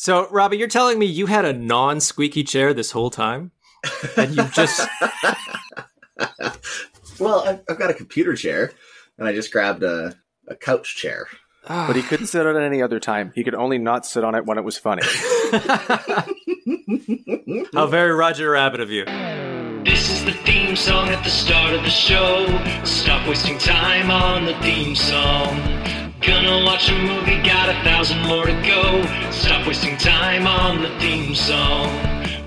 So, Robbie, you're telling me you had a non squeaky chair this whole time? And you just. well, I've, I've got a computer chair, and I just grabbed a, a couch chair. Ah. But he couldn't sit on it any other time. He could only not sit on it when it was funny. How very Roger Rabbit of you. This is the theme song at the start of the show. Stop wasting time on the theme song. Gonna watch a movie, got a thousand more to go. Stop wasting time on the theme song.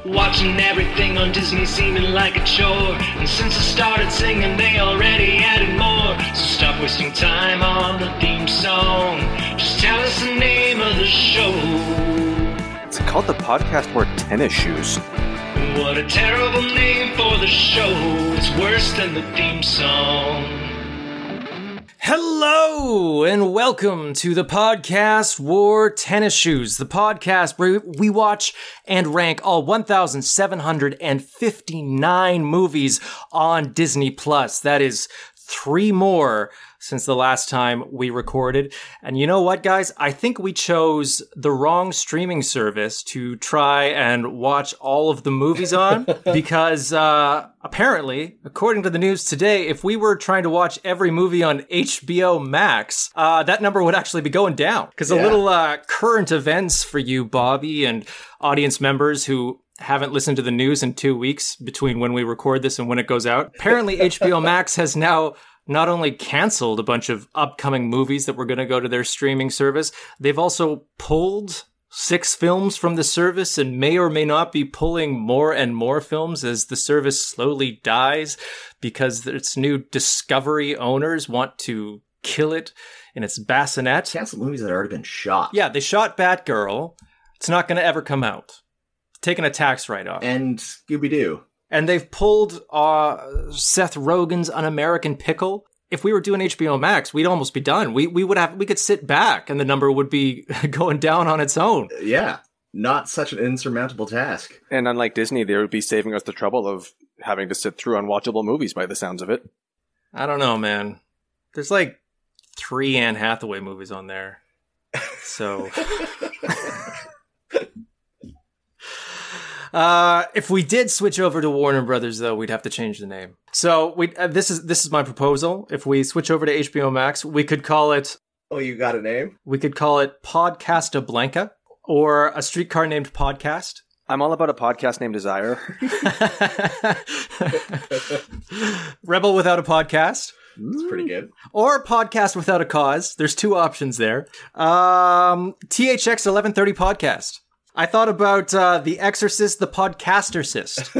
Watching everything on Disney seeming like a chore. And since I started singing, they already added more. So stop wasting time on the theme song. Just tell us the name of the show. It's called the podcast wore tennis shoes. What a terrible name for the show. It's worse than the theme song. Hello and welcome to the podcast Wore Tennis Shoes, the podcast where we watch and rank all 1,759 movies on Disney Plus. That is three more since the last time we recorded. And you know what, guys? I think we chose the wrong streaming service to try and watch all of the movies on because uh, apparently, according to the news today, if we were trying to watch every movie on HBO Max, uh, that number would actually be going down. Because a little uh, current events for you, Bobby, and audience members who haven't listened to the news in two weeks between when we record this and when it goes out. Apparently, HBO Max has now not only canceled a bunch of upcoming movies that were going to go to their streaming service, they've also pulled six films from the service and may or may not be pulling more and more films as the service slowly dies because its new Discovery owners want to kill it in its bassinet. Cancel movies that have already been shot. Yeah, they shot Batgirl. It's not going to ever come out. Taking a tax write off. And Scooby Doo. And they've pulled uh, Seth Rogen's An American Pickle. If we were doing HBO Max, we'd almost be done. We we would have we could sit back and the number would be going down on its own. Yeah. Not such an insurmountable task. And unlike Disney, they would be saving us the trouble of having to sit through unwatchable movies by the sounds of it. I don't know, man. There's like three Anne Hathaway movies on there. So Uh, if we did switch over to Warner Brothers, though, we'd have to change the name. So we uh, this is this is my proposal. If we switch over to HBO Max, we could call it Oh, you got a name? we could call it Podcasta Blanca or a streetcar named Podcast. I'm all about a podcast named Desire. Rebel without a podcast. It's pretty good. or podcast without a cause. There's two options there. Um, THX 1130 podcast. I thought about uh, The Exorcist, The Podcastercist.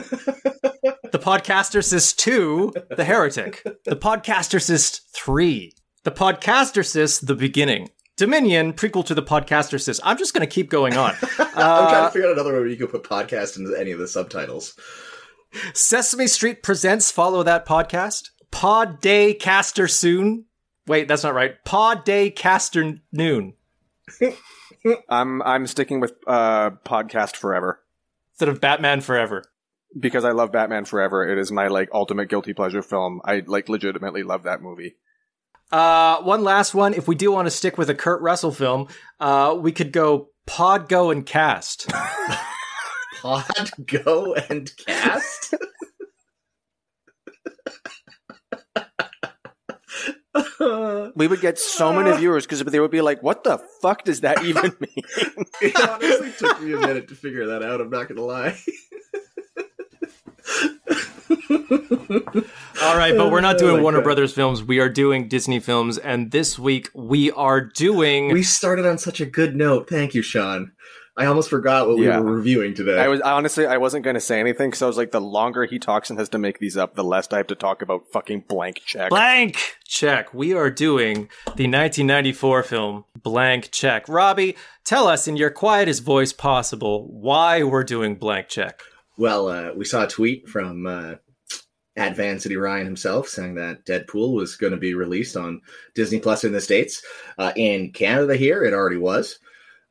the Podcastercist 2, The Heretic. The Podcastercist 3. The Podcastercist, The Beginning. Dominion, prequel to The Podcastercist. I'm just going to keep going on. I'm trying to figure out another way where you could put podcast into any of the subtitles. Sesame Street Presents Follow That Podcast. Pod Day Caster Soon. Wait, that's not right. Pod Day Caster Noon. I'm I'm sticking with uh, podcast forever Instead of Batman Forever. because I love Batman Forever. It is my like ultimate guilty pleasure film. I like legitimately love that movie. Uh, one last one. If we do want to stick with a Kurt Russell film, uh, we could go Pod Go and Cast. Pod, go, and cast? We would get so many uh. viewers because they would be like, "What the fuck does that even mean?" it honestly took me a minute to figure that out. I'm not going to lie. All right, but we're not Oh doing my Warner God. Brothers films. We are doing Disney films, and this week we are doing. We started on such a good note. Thank you, Sean. I almost forgot what Yeah. we were reviewing today. I was honestly I wasn't going to say anything because I was like, the longer he talks and has to make these up, the less I have to talk about fucking blank check. Blank check. We are doing the 1994 film Blank Check. Robbie, tell us in your quietest voice possible why we're doing Blank Check. Well, uh, we saw a tweet from uh, at Van City Ryan himself saying that Deadpool was going to be released on Disney Plus in the States. Uh, in Canada, here, it already was.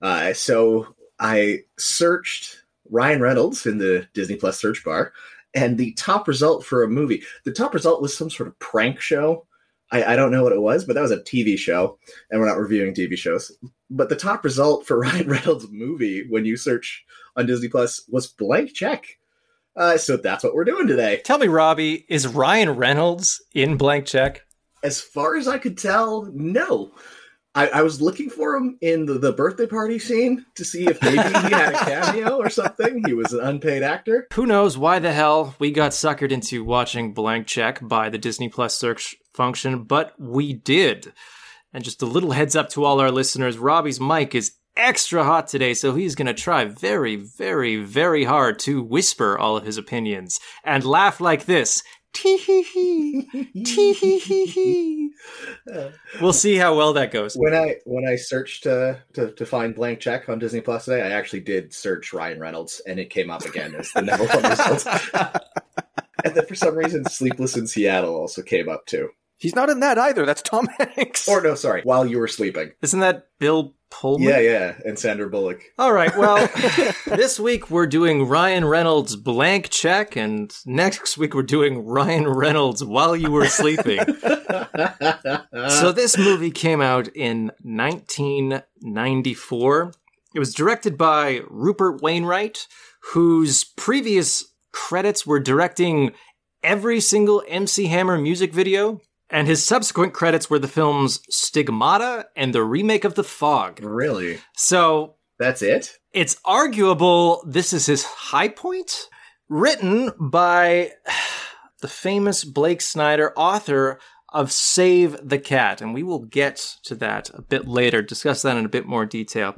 Uh, so I searched Ryan Reynolds in the Disney Plus search bar, and the top result for a movie, the top result was some sort of prank show I, I don't know what it was, but that was a TV show, and we're not reviewing TV shows. But the top result for Ryan Reynolds' movie when you search on Disney Plus was blank check. Uh, so that's what we're doing today. Tell me, Robbie, is Ryan Reynolds in Blank Check? As far as I could tell, no. I, I was looking for him in the, the birthday party scene to see if maybe he had a cameo or something. He was an unpaid actor. Who knows why the hell we got suckered into watching Blank Check by the Disney Plus search function, but we did. And just a little heads up to all our listeners Robbie's mic is extra hot today, so he's going to try very, very, very hard to whisper all of his opinions and laugh like this. Tee hee hee, tee hee hee hee. We'll see how well that goes. When I when I searched uh, to to find blank check on Disney Plus today, I actually did search Ryan Reynolds, and it came up again as the number one result. and then for some reason, Sleepless in Seattle also came up too. He's not in that either. That's Tom Hanks. Or no, sorry, while you were sleeping. Isn't that Bill Pullman? Yeah, yeah, and Sandra Bullock. All right. Well, this week we're doing Ryan Reynolds blank check, and next week we're doing Ryan Reynolds while you were sleeping. so this movie came out in 1994. It was directed by Rupert Wainwright, whose previous credits were directing every single MC Hammer music video. And his subsequent credits were the films Stigmata and the remake of The Fog. really? So That's it? it's arguable this is his high point. Written by the famous Blake Snyder, author of Save the Cat. And we will get to that a bit later, discuss that in a bit more detail.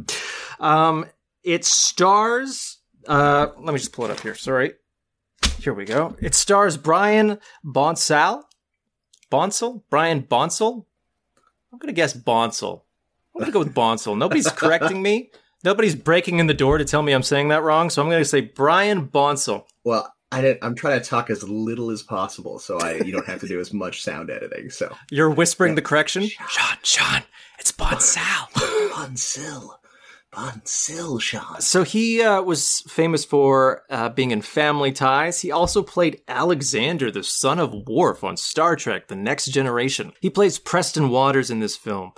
Um, it stars, uh, let me just pull it up here. Sorry. Here we go. It stars Brian Bonsall. Bonsall? Brian Bonsall? I'm going to guess Bonsall. I'm going to go with Bonsall. Nobody's correcting me. Nobody's breaking in the door to tell me I'm saying that wrong, so I'm going to say Brian Bonsall. Well, I didn't, I'm trying to talk as little as possible, so I you don't have to do as much sound editing. So You're whispering the correction? Sean, Sean, it's Bonsall. Bonsil, Bonsil, Sean. So he uh, was famous for uh, being in Family Ties. He also played Alexander, the son of Worf on Star Trek: The Next Generation. He plays Preston Waters in this film.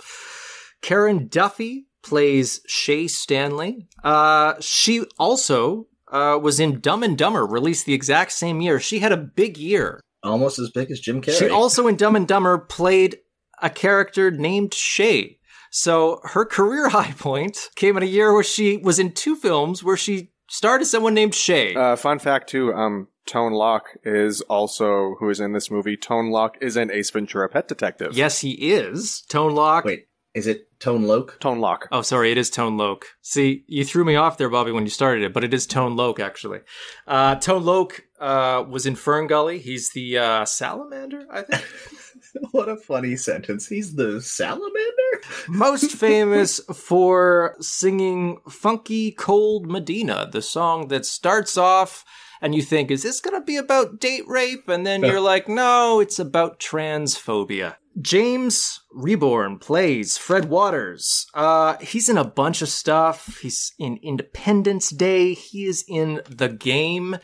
Karen Duffy plays Shay Stanley. Uh, she also uh, was in Dumb and Dumber, released the exact same year. She had a big year. Almost as big as Jim Carrey. She also in Dumb and Dumber played a character named Shay. So her career high point came in a year where she was in two films where she starred as someone named Shay. Uh, fun fact too. Um, Tone Lock is also who is in this movie. Tone Lock is an Ace Ventura Pet Detective. yes, he is. Tone Lock. Wait, is it Tone Loke? Tone Lock. Oh, sorry, it is Tone Loke. See, you threw me off there, Bobby, when you started it, but it is Tone Loke, actually. Uh, Tone Loke uh, was in Fern Gully. He's the uh, salamander, I think. what a funny sentence. He's the salamander? Most famous for singing Funky Cold Medina, the song that starts off and you think, is this going to be about date rape? And then you're like, no, it's about transphobia. James Rebhorn plays Fred Waters. Uh, he's in a bunch of stuff. He's in Independence Day. He is in The Game.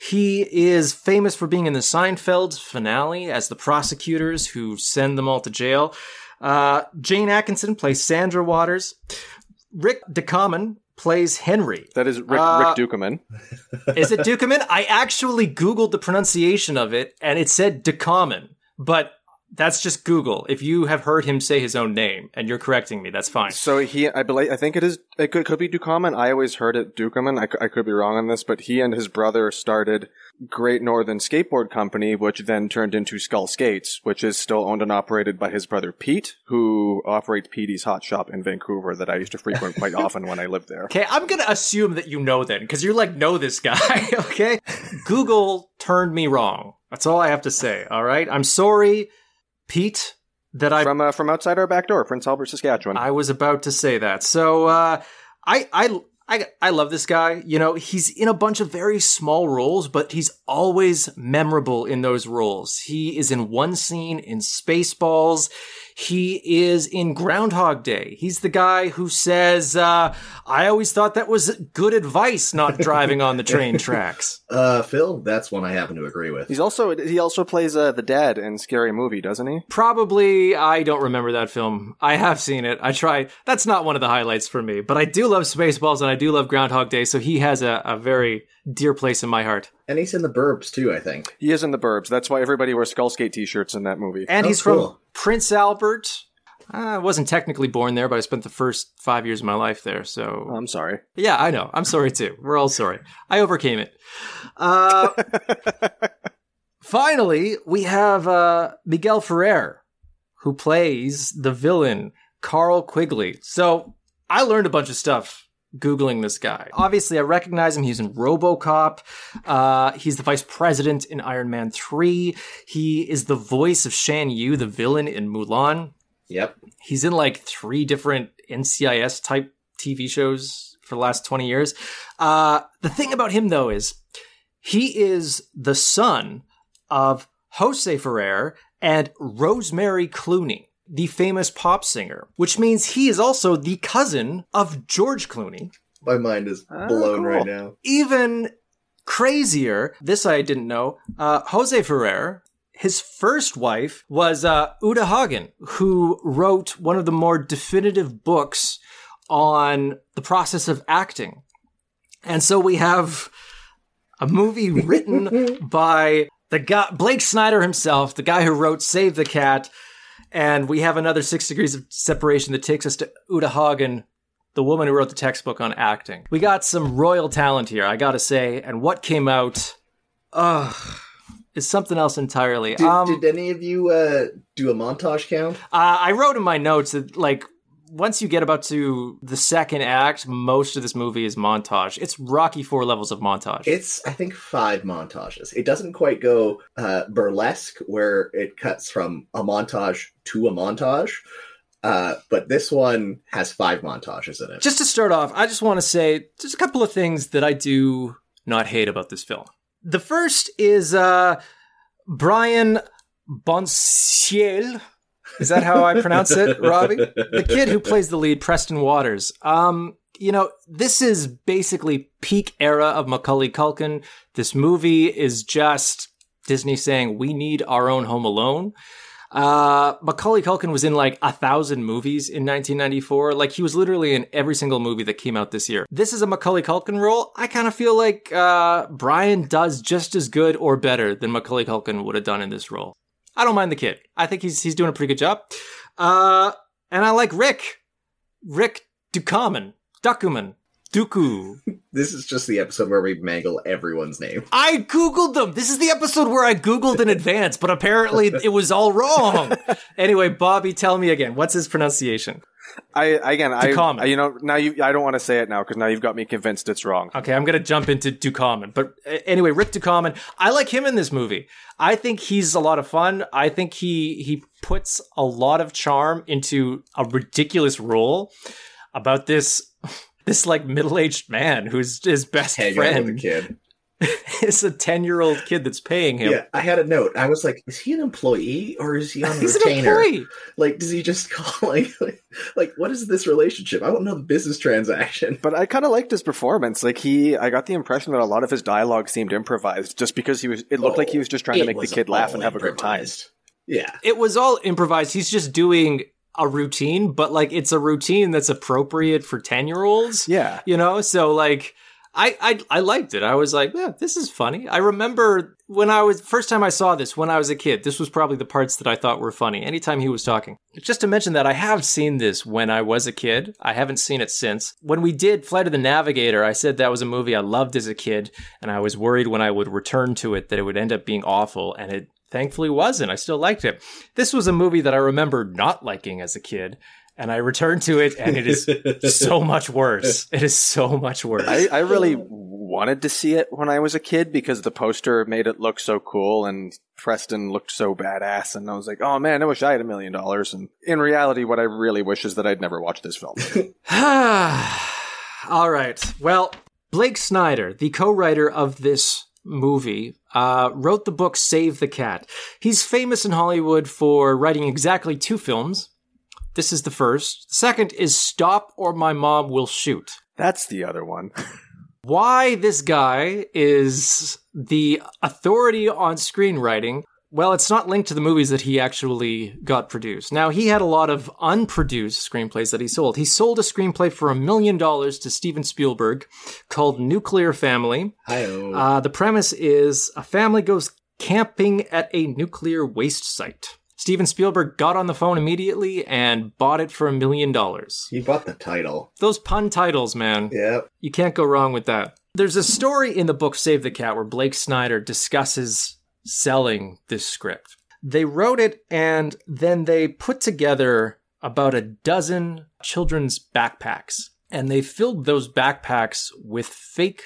He is famous for being in the Seinfeld finale as the prosecutors who send them all to jail. Uh, Jayne Atkinson plays Sandra Waters. Rick Ducommun plays Henry. That is Rick, Uh, Rick Dukeman. Is it Dukeman? I actually Googled the pronunciation of it and it said Ducommun, but that's just Google. If you have heard him say his own name and you're correcting me, that's fine. So he, I believe, I think it is. It could, could be Dukeman. I always heard it Dukeman. I, I could be wrong on this, but he and his brother started Great Northern Skateboard Company, which then turned into Skull Skates, which is still owned and operated by his brother Pete, who operates Petey's Hot Shop in Vancouver that I used to frequent quite often when I lived there. Okay, I'm gonna assume that you know then, because you're like, know this guy, okay? Google turned me wrong. That's all I have to say, alright? I'm sorry, Pete, that I From uh, from outside our back door, Prince Albert, Saskatchewan. I was about to say that. So uh, I I I I love this guy. You know, he's in a bunch of very small roles, but he's always memorable in those roles. He is in one scene in Spaceballs. He is in Groundhog Day. He's the guy who says, uh, I always thought that was good advice not driving on the train tracks. Uh, Phil, that's one I happen to agree with. He's also he also plays uh, the dad in Scary Movie, doesn't he? Probably, I don't remember that film. I have seen it. I try. That's not one of the highlights for me, but I do love Spaceballs and I do love Groundhog Day, so he has a, a very dear place in my heart. And he's in the Burbs too, I think. He is in the Burbs. That's why everybody wears Skullskate t-shirts in that movie. And Oh, he's cool. from Prince Albert. I wasn't technically born there, but I spent the first five years of my life there. So, I'm sorry. yeah, I know. I'm sorry too. We're all sorry. I overcame it. Uh, finally, we have uh, Miguel Ferrer, who plays the villain, Carl Quigley. So, I learned a bunch of stuff Googling this guy. Obviously, I recognize him. He's in Robocop. Uh, he's the vice president in Iron Man 3. He is the voice of Shan Yu, the villain in Mulan. Yep. He's in like three different NCIS type TV shows for the last 20 years. Uh, the thing about him, though, is he is the son of Jose Ferrer and Rosemary Clooney, the famous pop singer, which means he is also the cousin of George Clooney. My mind is Oh, blown cool. right now. Even crazier, this I didn't know, uh, Jose Ferrer, his first wife was uh, Uta Hagen, who wrote one of the more definitive books on the process of acting. And so we have a movie written by the guy, Blake Snyder himself, the guy who wrote Save the Cat. And we have another six degrees of separation that takes us to Uta Hagen, the woman who wrote the textbook on acting. We got some royal talent here, I gotta say. And what came out, ugh, is something else entirely. Did, um, did any of you uh, do a montage count? uh, I wrote in my notes that, like, once you get about to the second act, most of this movie is montage. It's Rocky Four levels of montage. It's, I think, five montages. It doesn't quite go uh, burlesque, where it cuts from a montage to a montage. Uh, but this one has five montages in it. Just to start off, I just want to say just a couple of things that I do not hate about this film. The first is uh, Brian Bonsiel. Is that how I pronounce it, Robbie? The kid who plays the lead, Preston Waters. Um, you know, this is basically peak era of Macaulay Culkin. This movie is just Disney saying we need our own Home Alone. Uh, Macaulay Culkin was in like a thousand movies in 1994. Like he was literally in every single movie that came out this year. This is a Macaulay Culkin role. I kind of feel like uh, Brian does just as good or better than Macaulay Culkin would have done in this role. I don't mind the kid. I think he's he's doing a pretty good job. Uh, and I like Rick, Rick Dukaman, Dukuman, Duku. This is just the episode where we mangle everyone's name. I googled them. This is the episode where I googled in advance, but apparently it was all wrong. anyway, Bobby, tell me again. What's his pronunciation? I again, I, Dukaman. I- you know, now you, I don't want to say it now because now you've got me convinced it's wrong. Okay, I'm gonna jump into Dukaman, but uh, anyway, Rick Dukaman. I like him in this movie. I think he's a lot of fun. I think he he puts a lot of charm into a ridiculous role about this this like middle aged man who's his best Hang out with a friend kid. is a ten year old kid that's paying him. Yeah, I had a note. I was like, is he an employee or is he on He's an retainer? employee. Like, does he just call like, like, like, what is this relationship? I don't know the business transaction. But I kind of liked his performance. Like he, I got the impression that a lot of his dialogue seemed improvised, just because he was. It looked like he oh, was just trying to make the kid laugh and have a good time. Yeah, It was all improvised. He's just doing a routine, but like it's a routine that's appropriate for 10 year olds. Yeah. You know, so like I, I I liked it. I was like, yeah, this is funny. I remember when I was first time I saw this when I was a kid. This was probably the parts that I thought were funny. Anytime he was talking. Just to mention that I have seen this when I was a kid. I haven't seen it since. When we did Flight of the Navigator, I said that was a movie I loved as a kid, and I was worried when I would return to it that it would end up being awful, and it thankfully wasn't. I still liked it. This was a movie that I remember not liking as a kid. And I returned to it, and it is so much worse. It is so much worse. I, I really wanted to see it when I was a kid because the poster made it look so cool and Preston looked so badass. And I was like, oh man, I wish I had a million dollars. And in reality, what I really wish is that I'd never watched this film. All right. Well, Blake Snyder, the co writer of this movie, uh, wrote the book Save the Cat. He's famous in Hollywood for writing exactly two films. This is the first. The second is Stop or My Mom Will Shoot. That's the other one. Why this guy is the authority on screenwriting well, it's not linked to the movies that he actually got produced. Now, he had a lot of unproduced screenplays that he sold. He sold a screenplay for a million dollars to Steven Spielberg called Nuclear Family. Hi-oh. Uh, the premise is a family goes camping at a nuclear waste site. Steven Spielberg got on the phone immediately and bought it for a million dollars. he bought the title. Those pun titles, man. Yep. You can't go wrong with that. There's a story in the book Save the Cat where Blake Snyder discusses selling this script. They wrote it and then they put together about a dozen children's backpacks and they filled those backpacks with fake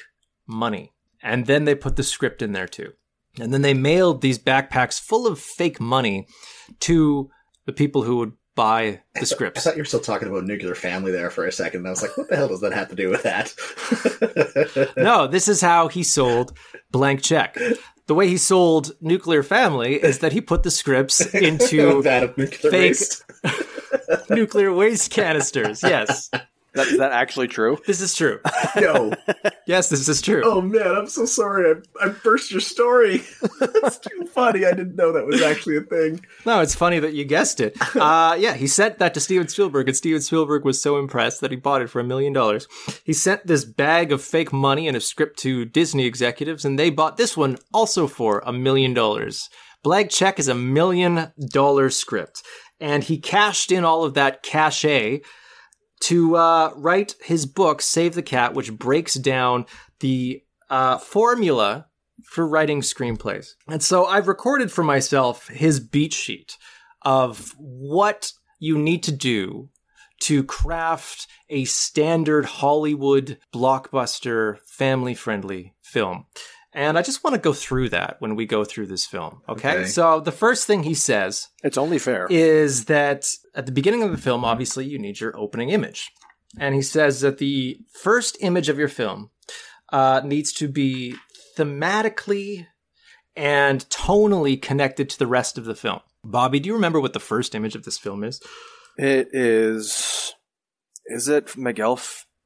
money. And then they put the script in there too. And then they mailed these backpacks full of fake money to the people who would buy the scripts. I thought you were still talking about nuclear family there for a second. And I was like, what the hell does that have to do with that? no, this is how he sold Blank Check. The way he sold Nuclear Family is that he put the scripts into that of nuclear fake- waste. nuclear waste canisters. Yes, That, is that actually true? this is true. Yo, Yes, this is true. oh man, I'm so sorry. I, I burst your story. That's too funny. I didn't know that was actually a thing. No, it's funny that you guessed it. Uh, yeah, he sent that to Steven Spielberg, and Steven Spielberg was so impressed that he bought it for a million dollars. He sent this bag of fake money and a script to Disney executives, and they bought this one also for a million dollars. Blank Check is a million dollar script, and he cashed in all of that cachet to uh, write his book, Save the Cat, which breaks down the uh, formula for writing screenplays. And so I've recorded for myself his beat sheet of what you need to do to craft a standard Hollywood blockbuster family friendly film. And I just want to go through that when we go through this film. Okay? Okay. So the first thing he says It's only fair. is that at the beginning of the film, obviously, you need your opening image. And he says that the first image of your film uh, needs to be thematically and tonally connected to the rest of the film. Bobby, do you remember what the first image of this film is? It is. Is it Miguel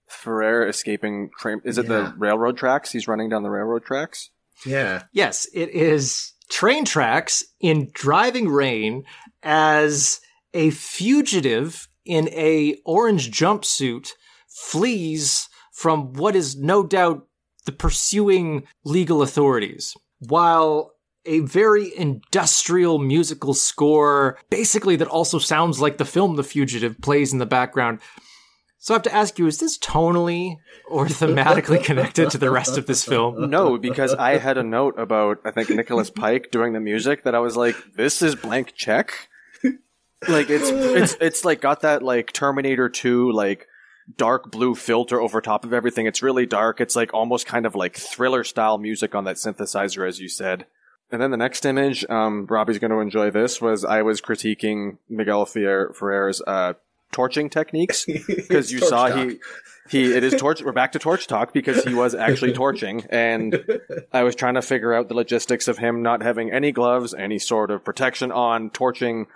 Ferrer escaping? Train, is it Yeah. the railroad tracks? He's running down the railroad tracks. Yeah. Yes, it is train tracks in driving rain as a fugitive in a orange jumpsuit flees from what is no doubt the pursuing legal authorities while a very industrial musical score basically that also sounds like the film the fugitive plays in the background so i have to ask you is this tonally or thematically connected to the rest of this film No, because I had a note about I think Nicholas Pike doing the music that I was like, this is blank check. Like it's it's it's like got that like Terminator Two like dark blue filter over top of everything. It's really dark. It's like almost kind of like thriller style music on that synthesizer, as you said. And then the next image, um, Robbie's going to enjoy this, was I was critiquing Miguel Ferrer, Ferrer's uh, torching techniques because you saw talk. he he it is torch we're back to torch talk because he was actually torching. And i was trying to figure out the logistics of him not having any gloves any sort of protection on torching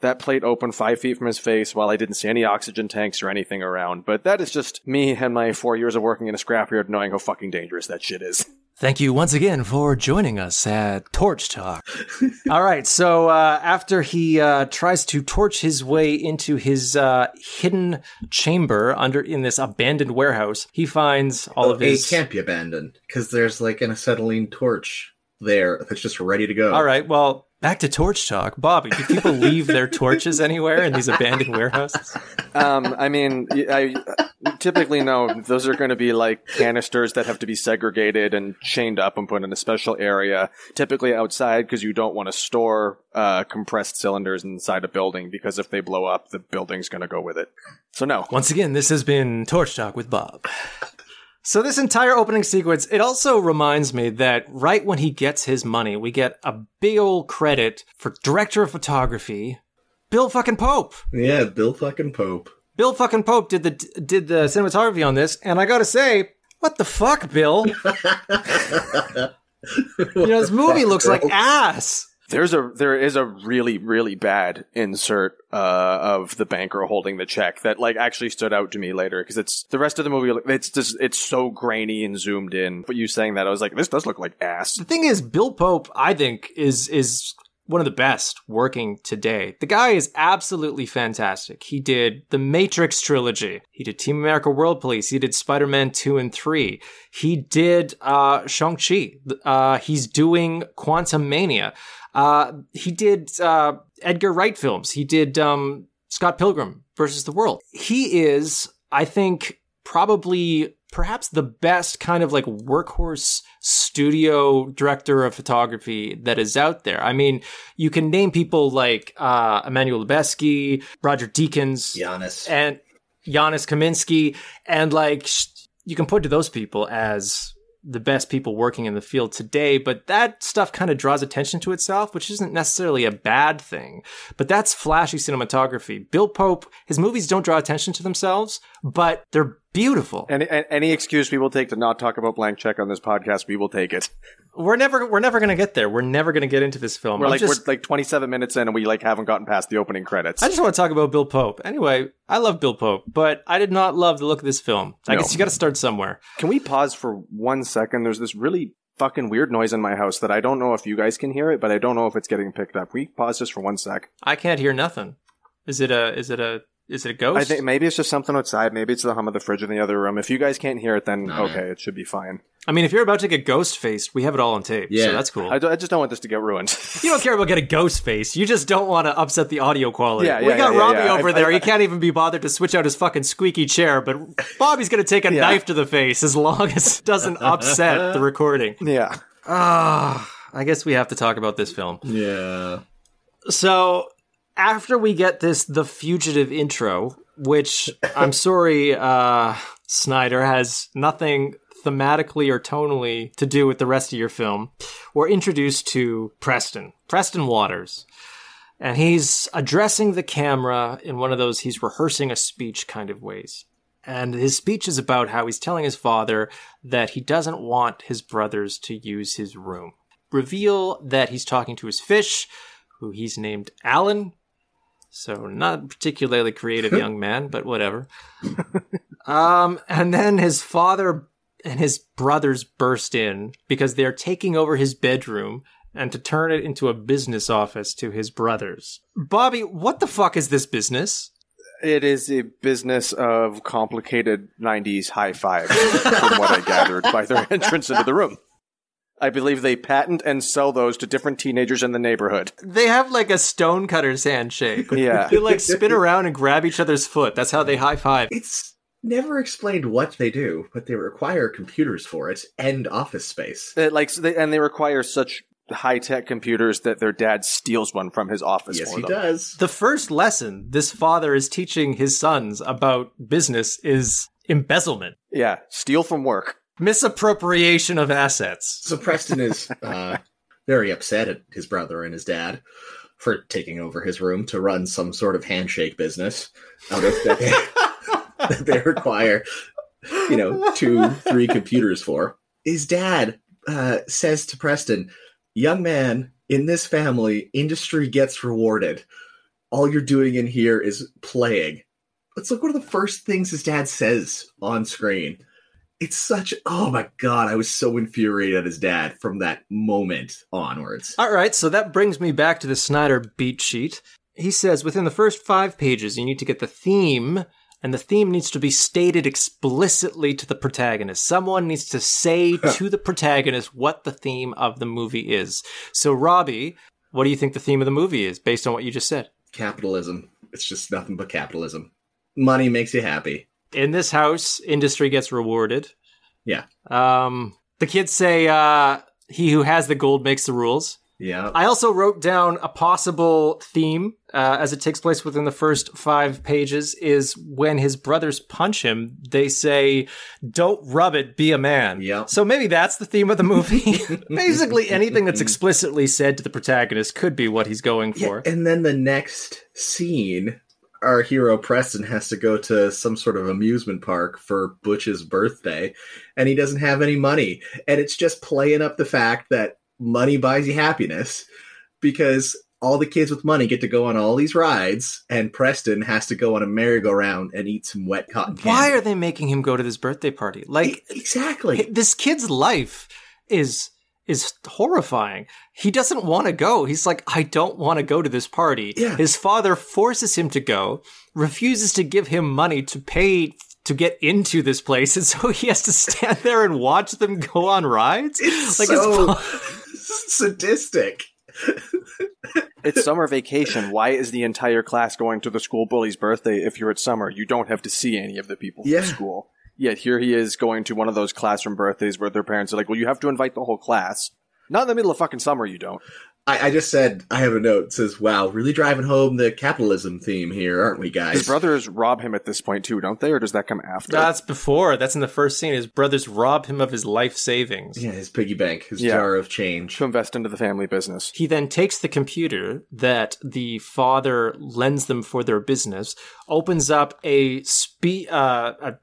that plate open five feet from his face while i didn't see any oxygen tanks or anything around. But that is just me and my four years of working in a scrapyard knowing how fucking dangerous that shit is Thank you once again for joining us at Torch Talk. All right, so uh, after he uh, tries to torch his way into his uh, hidden chamber under in this abandoned warehouse, he finds all of his. It can't be abandoned because there's like an acetylene torch there that's just ready to go. All right, well, back to Torch Talk. Bobby, do people leave their torches anywhere in these abandoned warehouses? um i mean i typically no those are going to be like canisters that have to be segregated and chained up and put in a special area typically outside because you don't want to store uh, compressed cylinders inside a building because if they blow up the building's going to go with it so no Once again, this has been Torch Talk with Bob. So this entire opening sequence, it also reminds me that right when he gets his money, we get a big old credit for director of photography, Bill fucking Pope. Yeah, Bill fucking Pope. Bill fucking Pope did the did the cinematography on this, and I gotta say, what the fuck, Bill? You know, this movie looks like ass. There's a there is a really really bad insert uh, of the banker holding the check that like actually stood out to me later because it's the rest of the movie it's just it's so grainy and zoomed in. But you saying that I was like this does look like ass. The thing is, Bill Pope, I think, is is one of the best working today. The guy is absolutely fantastic. He did the Matrix trilogy. He did Team America World Police. He did Spider-Man 2 and 3. He did uh, Shang-Chi. Uh, he's doing Quantumania. Uh, he did uh, Edgar Wright films. He did um, Scott Pilgrim versus the World. He is, I think, probably perhaps the best kind of like workhorse studio director of photography that is out there. I mean, you can name people like uh, Emmanuel Lubezki, Roger Deakins, Janusz. and Janusz Kaminski, and like sh- you can point to those people as the best people working in the field today, but that stuff kind of draws attention to itself, which isn't necessarily a bad thing. But that's flashy cinematography. Bill Pope, his movies don't draw attention to themselves, but they're beautiful. Any any excuse we will take to not talk about blank check on this podcast, we will take it. We're never we're never gonna get there. We're never gonna get into this film. We're I'm like just- we're like 27 minutes in and we like haven't gotten past the opening credits. I just want to talk about Bill Pope. Anyway, I love Bill Pope, but I did not love the look of this film. I No. guess you got to start somewhere. Can we pause for one second? There's this really fucking weird noise in my house that I don't know if you guys can hear it, but I don't know if it's getting picked up. We pause just for one sec. I can't hear nothing. Is it a is it a is it a ghost? I think maybe it's just something outside. Maybe it's the hum of the fridge in the other room. If you guys can't hear it, then No. okay, it should be fine. I mean, if you're about to get ghost faced, we have it all on tape. Yeah. so that's cool. I, do- I just don't want this to get ruined. you don't care about getting ghost face. You just don't want to upset the audio quality. Yeah, we yeah, got yeah, Robbie yeah, yeah. over I- there. I- he can't even be bothered to switch out his fucking squeaky chair, but Bobby's gonna take a Yeah. knife to the face as long as it doesn't upset the recording. yeah. Ah, I guess we have to talk about this film. Yeah. So after we get this the fugitive intro, which I'm sorry, uh, Snyder has nothing thematically or tonally to do with the rest of your film, we're introduced to Preston, Preston Waters. And he's addressing the camera in one of those he's rehearsing a speech kind of ways. And his speech is about how he's telling his father that he doesn't want his brothers to use his room. Reveal that he's talking to his fish, who he's named Alan. So not a particularly creative young man, but whatever. um, and then his father and his brothers burst in because they're taking over his bedroom and to turn it into a business office to his brothers. Bobby, what the fuck is this business? It is a business of complicated 90s high fives, from what I gathered by their entrance into the room. I believe they patent and sell those to different teenagers in the neighborhood. They have like a stonecutter's handshake. Yeah. They like spin around and grab each other's foot. That's how they high five. It's never explained what they do, but they require computers for it and office space. It, like, so they, and they require such high tech computers that their dad steals one from his office Yes, for he them. does. The first lesson this father is teaching his sons about business is embezzlement, Yeah, steal from work. Misappropriation of assets. So Preston is uh, very upset at his brother and his dad for taking over his room to run some sort of handshake business out of that they, that they require, you know, two, three computers for. His dad uh, says to Preston, "Young man, in this family, industry gets rewarded. All you're doing in here is playing." It's like one of the first things his dad says on screen it's such oh my god i was so infuriated at his dad from that moment onwards All right, so that brings me back to the Snyder beat sheet. He says within the first five pages, you need to get the theme, and the theme needs to be stated explicitly to the protagonist. Someone needs to say to the protagonist what the theme of the movie is. So, Robbie, what do you think the theme of the movie is based on what you just said? capitalism it's just nothing but capitalism money makes you happy in this house, industry gets rewarded. Yeah. Um, the kids say, uh, he who has the gold makes the rules. yeah I also wrote down a possible theme uh, as it takes place within the first five pages is when his brothers punch him, they say, Don't rub it, be a man. Yep. So maybe that's the theme of the movie. Basically, anything that's explicitly said to the protagonist could be what he's going Yeah, for. and then the next scene our hero Preston has to go to some sort of amusement park for Butch's birthday, and he doesn't have any money. And it's just playing up the fact that money buys you happiness because all the kids with money get to go on all these rides, and Preston has to go on a merry-go-round and eat some wet cotton candy. Why are they making him go to this birthday party? Like exactly? this kid's life is is horrifying. He doesn't want to go. He's like, I don't want to go to this party. Yeah. His father forces him to go, refuses to give him money to pay to get into this place, and so he has to stand there and watch them go on rides. It's like his so fa- sadistic. It's summer vacation. Why is the entire class going to the school bully's birthday if you're at summer? You don't have to see any of the people Yeah. from school. Yet here he is going to one of those classroom birthdays where their parents are like, well, you have to invite the whole class. Not in the middle of fucking summer, you don't. I, I just said I have a note that says, "Wow, really driving home the capitalism theme here, aren't we, guys?" His brothers rob him at this point too, don't they? Or does that come after? That's before. That's in the first scene. His brothers rob him of his life savings. Yeah, his piggy bank, his Yeah. jar of change. to invest into the family business. He then takes the computer that the father lends them for their business, opens up a spe- uh, a,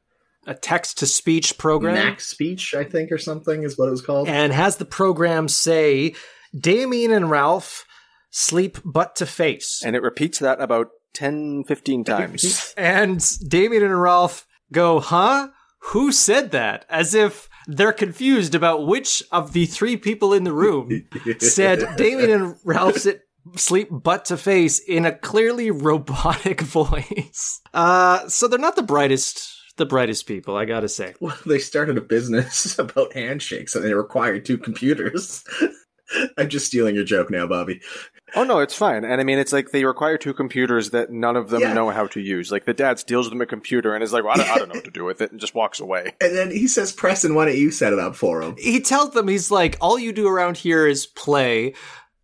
a text to speech program, Max speech, I think, or something is what it was called. and has the program say, "Damien and Ralph sleep butt to face," And it repeats that about 10, 15 times. and Damien and Ralph go, "Huh? Who said that?" As if they're confused about which of the three people in the room said Damien and Ralph sit, sleep butt to face in a clearly robotic voice. Uh, so they're not the brightest, the brightest people, I gotta say. Well, they started a business about handshakes, and they required two computers. I'm just stealing your joke now, Bobby. oh no, it's fine. And I mean, it's like they require two computers that none of them Yeah. know how to use. Like the dad steals them a computer and is like, well, I, don't, I don't know what to do with it, and just walks away. And then he says, "Preston, why don't you set it up for him?" He tells them, he's like, all you do around here is play.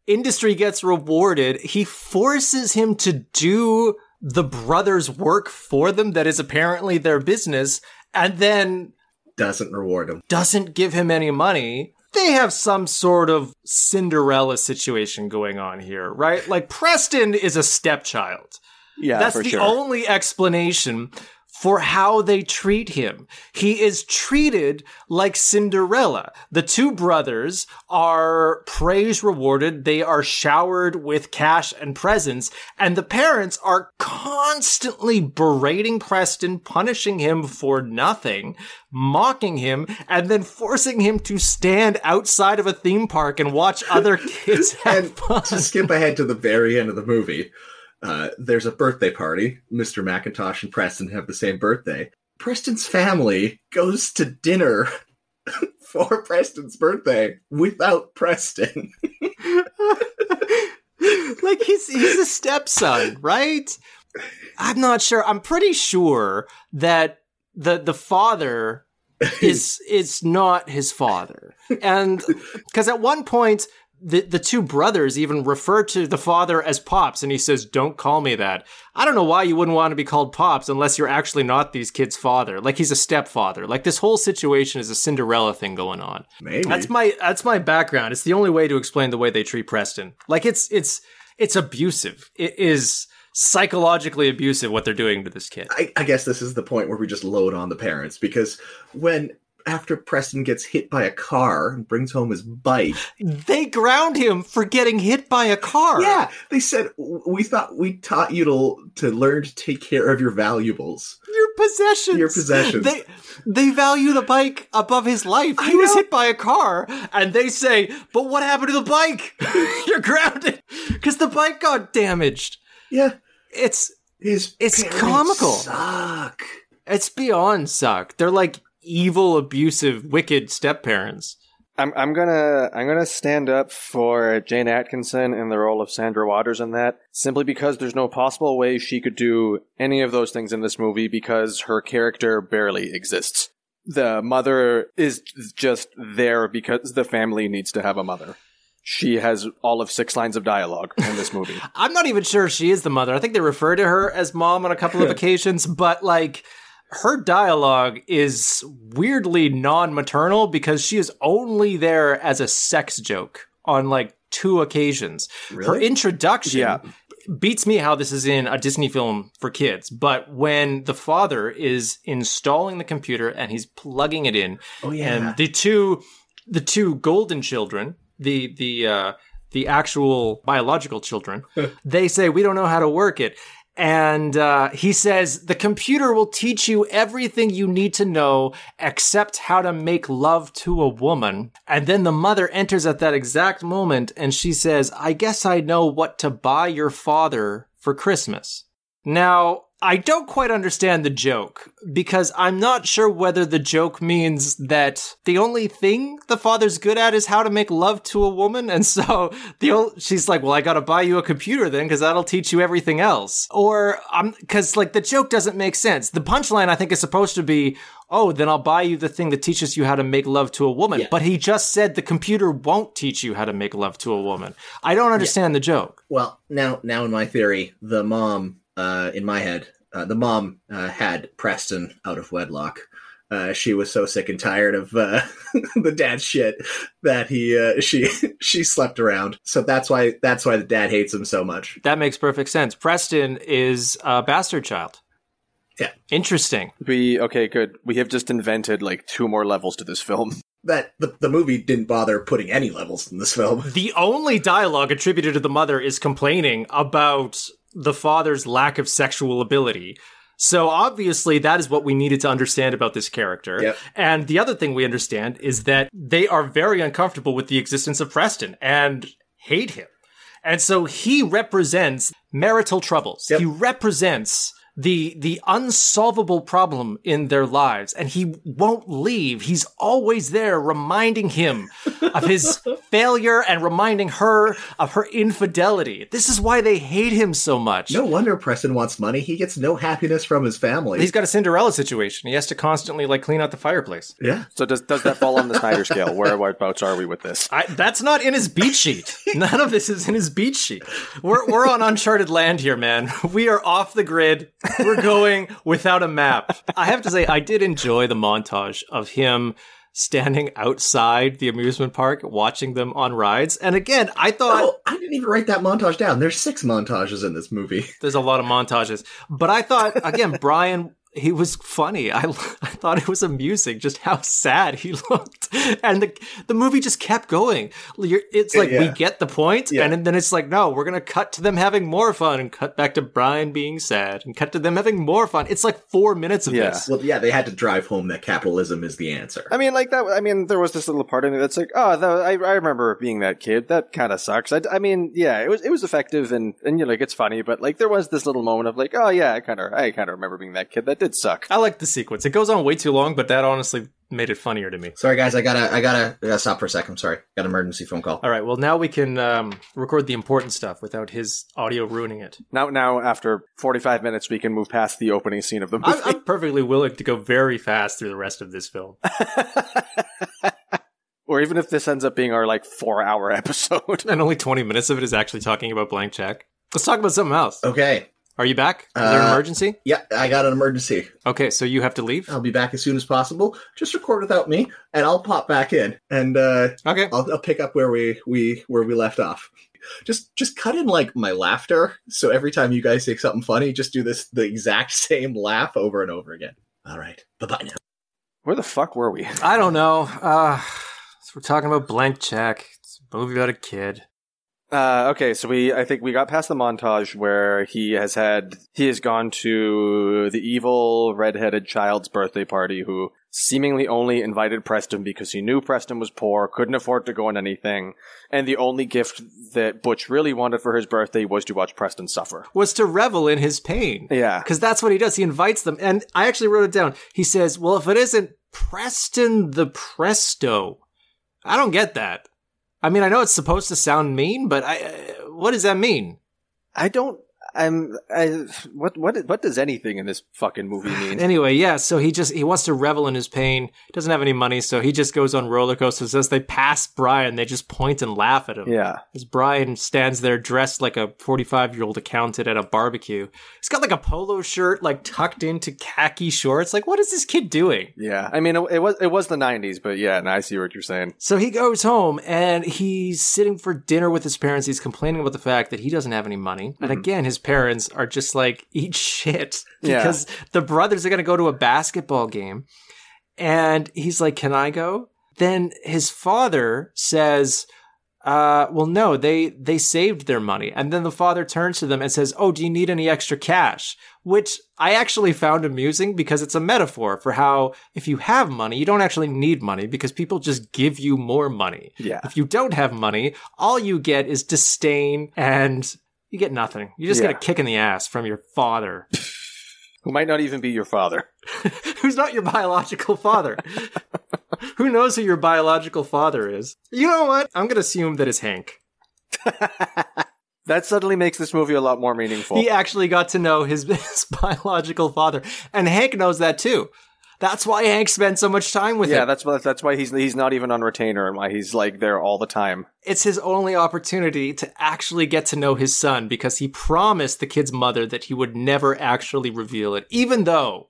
Industry gets rewarded. He forces him to do the brothers' work for them that is apparently their business, and then Doesn't reward him. doesn't give him any money. They have some sort of Cinderella situation going on here, right? Like Preston is a stepchild. Yeah, That's for the sure. only explanation for how they treat him. He is treated like Cinderella. The two brothers are praise rewarded. They are showered with cash and presents. And the parents are constantly berating Preston, punishing him for nothing, mocking him, and then forcing him to stand outside of a theme park and watch other kids have And fun. to skip ahead to the very end of the movie, uh, there's a birthday party. Mr. McIntosh and Preston have the same birthday. Preston's family goes to dinner for Preston's birthday without Preston. like he's he's a stepson, right? I'm not sure. I'm pretty sure that the the father is is not his father, and because at one point the the two brothers even refer to the father as pops, and he says, "Don't call me that." I don't know why you wouldn't want to be called pops unless you're actually not these kids' father. Like he's a stepfather. Like this whole situation is a Cinderella thing going on. Maybe. That's my that's my background. It's the only way to explain the way they treat Preston. Like it's it's it's abusive. It is psychologically abusive what they're doing to this kid. I, I guess this is the point where we just load on the parents because when after Preston gets hit by a car and brings home his bike, They ground him for getting hit by a car. yeah, they said we thought we taught you to to learn to take care of your valuables. Your possessions. Your possessions. They they value the bike above his life. He was hit by a car, and they say, "But what happened to the bike? You're grounded because the bike got damaged." Yeah, It's his It's comical. Suck. it's beyond suck. They're like evil, abusive, wicked step parents. I'm I'm gonna I'm gonna stand up for Jayne Atkinson in the role of Sandra Waters in that simply because there's no possible way she could do any of those things in this movie because her character barely exists. The mother is just there because the family needs to have a mother. She has all of six lines of dialogue in this movie. I'm not even sure she is the mother. I think they refer to her as mom on a couple of occasions, but like her dialogue is weirdly non-maternal because she is only there as a sex joke on like two occasions. Her introduction Yeah. beats me how this is in a Disney film for kids. But when the father is installing the computer and he's plugging it in, Oh yeah, and the two the two golden children, the the uh, the actual biological children, they say we don't know how to work it. And uh, he says the computer will teach you everything you need to know except how to make love to a woman. And then the mother enters at that exact moment and she says, I guess I know what to buy your father for Christmas. Now, I don't quite understand the joke because I'm not sure whether the joke means that the only thing the father's good at is how to make love to a woman. And so the old, she's like, well, I got to buy you a computer then because that'll teach you everything else. Or I'm because like the joke doesn't make sense. The punchline I think is supposed to be, oh, then I'll buy you the thing that teaches you how to make love to a woman. Yeah. But he just said the computer won't teach you how to make love to a woman. I don't understand the joke. Well, now, now in my theory, the mom, uh, in my head, uh, the mom uh, had Preston out of wedlock. Uh, she was so sick and tired of uh, the dad's shit that he uh, she she slept around. So that's why that's why the dad hates him so much. That makes perfect sense. Preston is a bastard child. Yeah. Interesting. We okay, good. We have just invented like two more levels to this film. That the, the movie didn't bother putting any levels in this film. The only dialogue attributed to the mother is complaining about the father's lack of sexual ability. So obviously that is what we needed to understand about this character. Yep. And the other thing we understand is that they are very uncomfortable with the existence of Preston and hate him. And so he represents marital troubles. Yep. He represents the the unsolvable problem in their lives and he won't leave. He's always there reminding him of his failure and reminding her of her infidelity. This is why they hate him so much. No wonder Preston wants money. He gets no happiness from his family. He's got a Cinderella situation. He has to constantly like clean out the fireplace. yeah. So does does that fall on the Snyder scale? Where whereabouts are we with this? I, that's not in his beat sheet. None of this is in his beat sheet. We're we're on uncharted land here, man. We are off the grid. We're going without a map. I have to say, I did enjoy the montage of him standing outside the amusement park watching them on rides. And again, I thought Oh, I didn't even write that montage down. There's six montages in this movie. there's a lot of montages, but I thought again, Brian. He was funny. I, I thought it was amusing just how sad he looked, and the the movie just kept going. You're, it's like we get the point, Yeah. and then it's like no, we're gonna cut to them having more fun, and cut back to Brian being sad, and cut to them having more fun. It's like four minutes of Yeah. this. Well, yeah, they had to drive home that capitalism is the answer. I mean, like that. I mean, there was this little part of me that's like, oh, that, I, I remember being that kid. That kind of sucks. I, I mean, yeah, it was it was effective and and you know, like it's funny, but like there was this little moment of like, oh yeah, I kind of I kind of remember being that kid. That did suck. I like the sequence. It goes on way too long, but that honestly made it funnier to me. Sorry, guys. I gotta, I gotta, I gotta stop for a second. I'm sorry. Got an emergency phone call. All right, well now we can um, record the important stuff without his audio ruining it. Now, now after forty five minutes, we can move past the opening scene of the movie. I'm, I'm perfectly willing to go very fast through the rest of this film. or even if this ends up being our like four hour episode. and only 20 minutes of it is actually talking about blank check. Let's talk about something else. Okay. Are you back? Is there an Uh, emergency? Yeah, I got an emergency. Okay, so you have to leave? I'll be back as soon as possible. Just record without me, and I'll pop back in, and uh, Okay. I'll, I'll pick up where we we where we left off. Just just cut in like my laughter. So every time you guys say something funny, just do this the exact same laugh over and over again. All right. Bye bye now. Where the fuck were we? I don't know. Uh, so we're talking about blank check. It's a movie about a kid. Uh, okay, so we I think we got past the montage where he has had he has gone to the evil redheaded child's birthday party who seemingly only invited Preston because he knew Preston was poor, couldn't afford to go on anything, and the only gift that Butch really wanted for his birthday was to watch Preston suffer. Was to revel in his pain. Yeah. Because that's what he does. He invites them. And I actually wrote it down. He says, well, if it isn't Preston the Presto, I don't get that. I mean, I know it's supposed to sound mean, but I, uh, what does that mean? I don't I'm. I, what what what does anything in this fucking movie mean? Anyway, yeah, so he just he wants to revel in his pain. Doesn't have any money, so he just goes on roller coasters. As they pass Brian, they just point and laugh at him. yeah, As Brian stands there dressed like a 45 year old accountant at a barbecue. He's got like a polo shirt, like tucked into khaki shorts. Like, what is this kid doing? yeah. I mean, it, it was it was the '90s, but yeah, and I see what you're saying. So he goes home and he's sitting for dinner with his parents. He's complaining about the fact that he doesn't have any money. And mm-hmm. again, his parents are just like, eat shit. Yeah. Because the brothers are going to go to a basketball game. And he's like, can I go? Then his father says, uh, well, no, they, they saved their money. And then the father turns to them and says, Oh, do you need any extra cash? Which I actually found amusing because it's a metaphor for how if you have money, you don't actually need money because people just give you more money. Yeah. If you don't have money, all you get is disdain and you get nothing. You just Yeah. get a kick in the ass from your father, Who might not even be your father. who's not your biological father. who knows who your biological father is? You know what? I'm going to assume that it's Hank. That suddenly makes this movie a lot more meaningful. He actually got to know his, his biological father. And Hank knows that too. That's why Hank spent so much time with yeah, him. that's why that's why he's he's not even on retainer and why he's like there all the time. It's his only opportunity to actually get to know his son because he promised the kid's mother that he would never actually reveal it, even though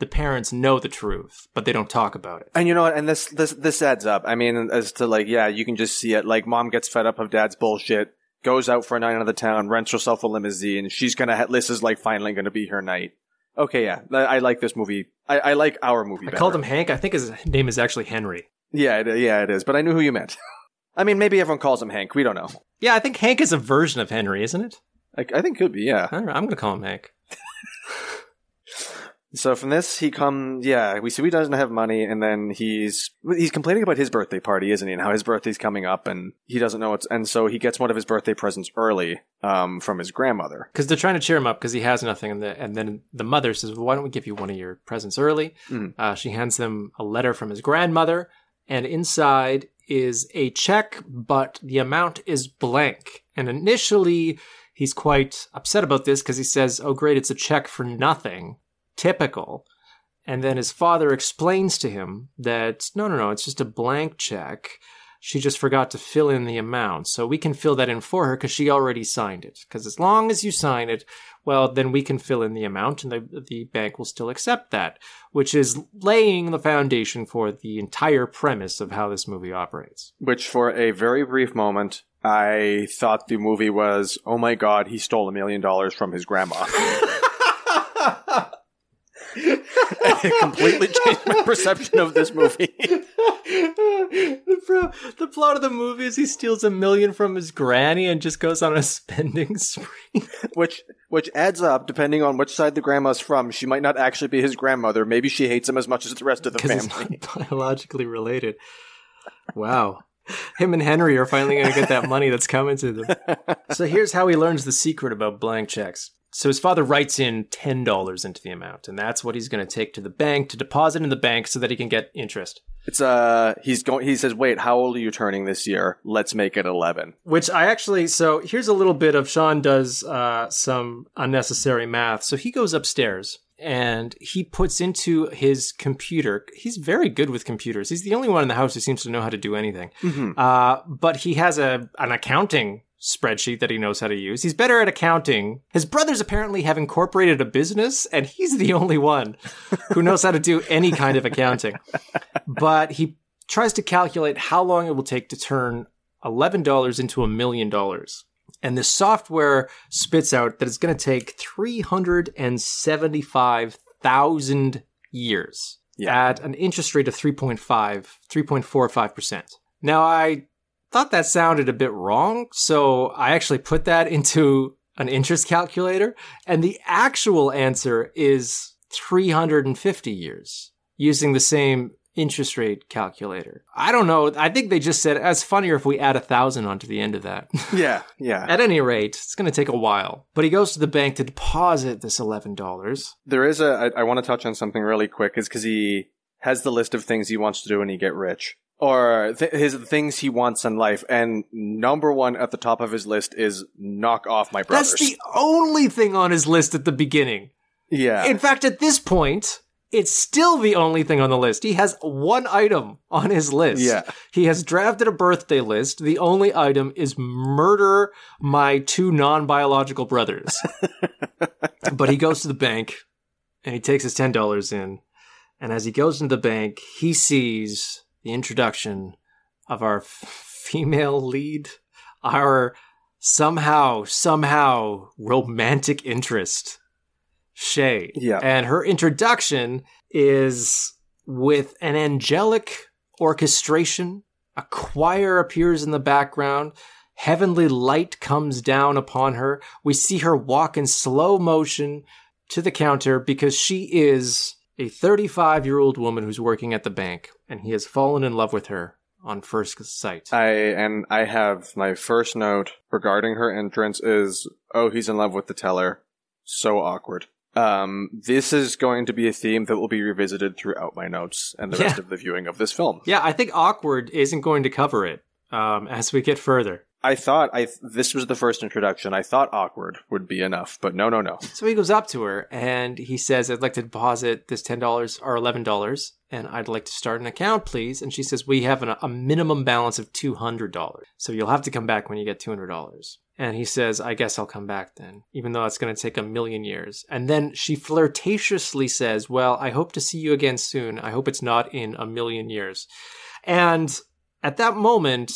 the parents know the truth, but they don't talk about it. And you know what? And this this this adds up. I mean, as to like, yeah, you can just see it. Like, mom gets fed up of dad's bullshit, goes out for a night out of the town, rents herself a limousine. She's gonna. Ha- this is like finally gonna be her night. Okay, yeah, I, I like this movie. I, I like our movie. I better. called him Hank. I think his name is actually Henry. Yeah, it, yeah, it is. But I knew who you meant. I mean, maybe everyone calls him Hank. We don't know. Yeah, I think Hank is a version of Henry, isn't it? Like, I think could be. Yeah. I. I'm going to call him Hank. So from this, he come, yeah, we see he doesn't have money, and then he's he's complaining about his birthday party, isn't he? And how his birthday's coming up, and he doesn't know what's, and so he gets one of his birthday presents early, um, from his grandmother. Because they're trying to cheer him up because he has nothing. And, the, and then the mother says, well, Why don't we give you one of your presents early? Mhm. Uh, she hands him a letter from his grandmother, and inside is a check, but the amount is blank. And initially, he's quite upset about this because he says, Oh, great, it's a check for nothing. Typical. And then his father explains to him that no, no, no, it's just a blank check. She just forgot to fill in the amount. So we can fill that in for her because she already signed it. Because as long as you sign it, well, then we can fill in the amount and the, the bank will still accept that, which is laying the foundation for the entire premise of how this movie operates. Which, for a very brief moment, I thought the movie was, oh my god, he stole a million dollars from his grandma. it completely changed my perception of this movie. the, pro- the plot of the movie is he steals a million from his granny and just goes on a spending spree. which which adds up depending on which side the grandma's from. She might not actually be his grandmother. Maybe she hates him as much as the rest of the because it's family. biologically related. Wow. Him and Henry are finally going to get that money that's coming to them. So here's how he learns the secret about blank checks. So his father writes in $10 into the amount, and that's what he's going to take to the bank to deposit in the bank so that he can get interest. It's uh he's going he says, "Wait, how old are you turning this year? Let's make it 11." Which I actually, so here's a little bit of Shawn does uh, some unnecessary math. So he goes upstairs and he puts into his computer. He's very good with computers. He's the only one in the house who seems to know how to do anything. Uh, but he has a an accounting spreadsheet that he knows how to use. He's better at accounting. His brothers apparently have incorporated a business, and he's the only one who knows how to do any kind of accounting. But he tries to calculate how long it will take to turn $11 into a million dollars. And the software spits out that it's going to take 375,000 years Yeah. at an interest rate of 3.5, 3.45%. Now, I thought that sounded a bit wrong, so I actually put that into an interest calculator, and the actual answer is 350 years using the same interest rate calculator. I don't know. I think they just said it's funnier if we add a thousand onto the end of that. Yeah, yeah. At any rate, it's going to take a while. But he goes to the bank to deposit this $11. There is a I, I want to touch on something really quick is cuz he has the list of things he wants to do when he get rich. Or th- his things he wants in life, and number one at the top of his list is knock off my brothers. That's the only thing on his list at the beginning. yeah. In fact, at this point, it's still the only thing on the list. He has one item on his list. Yeah. He has drafted a birthday list. The only item is murder my two non biological brothers. but he goes to the bank and he takes his $10 in. And as he goes into the bank, he sees the introduction of our f- female lead, our somehow, somehow romantic interest, Shay. Yeah. And her introduction is with an angelic orchestration. A choir appears in the background. Heavenly light comes down upon her. We see her walk in slow motion to the counter because she is a 35 year old woman who's working at the bank and he has fallen in love with her on first sight. I and I have my first note regarding her entrance is oh he's in love with the teller. So awkward. Um, this is going to be a theme that will be revisited throughout my notes and the rest of the viewing of this film. yeah, I think awkward isn't going to cover it um, as we get further. I thought I this was the first introduction. I thought awkward would be enough, but no, no, no. So he goes up to her and he says, I'd like to deposit this $10 or $11 and I'd like to start an account, please. And she says, We have an, a minimum balance of $200. So you'll have to come back when you get $200. And he says, I guess I'll come back then, even though it's going to take a million years. And then she flirtatiously says, Well, I hope to see you again soon. I hope it's not in a million years. And at that moment,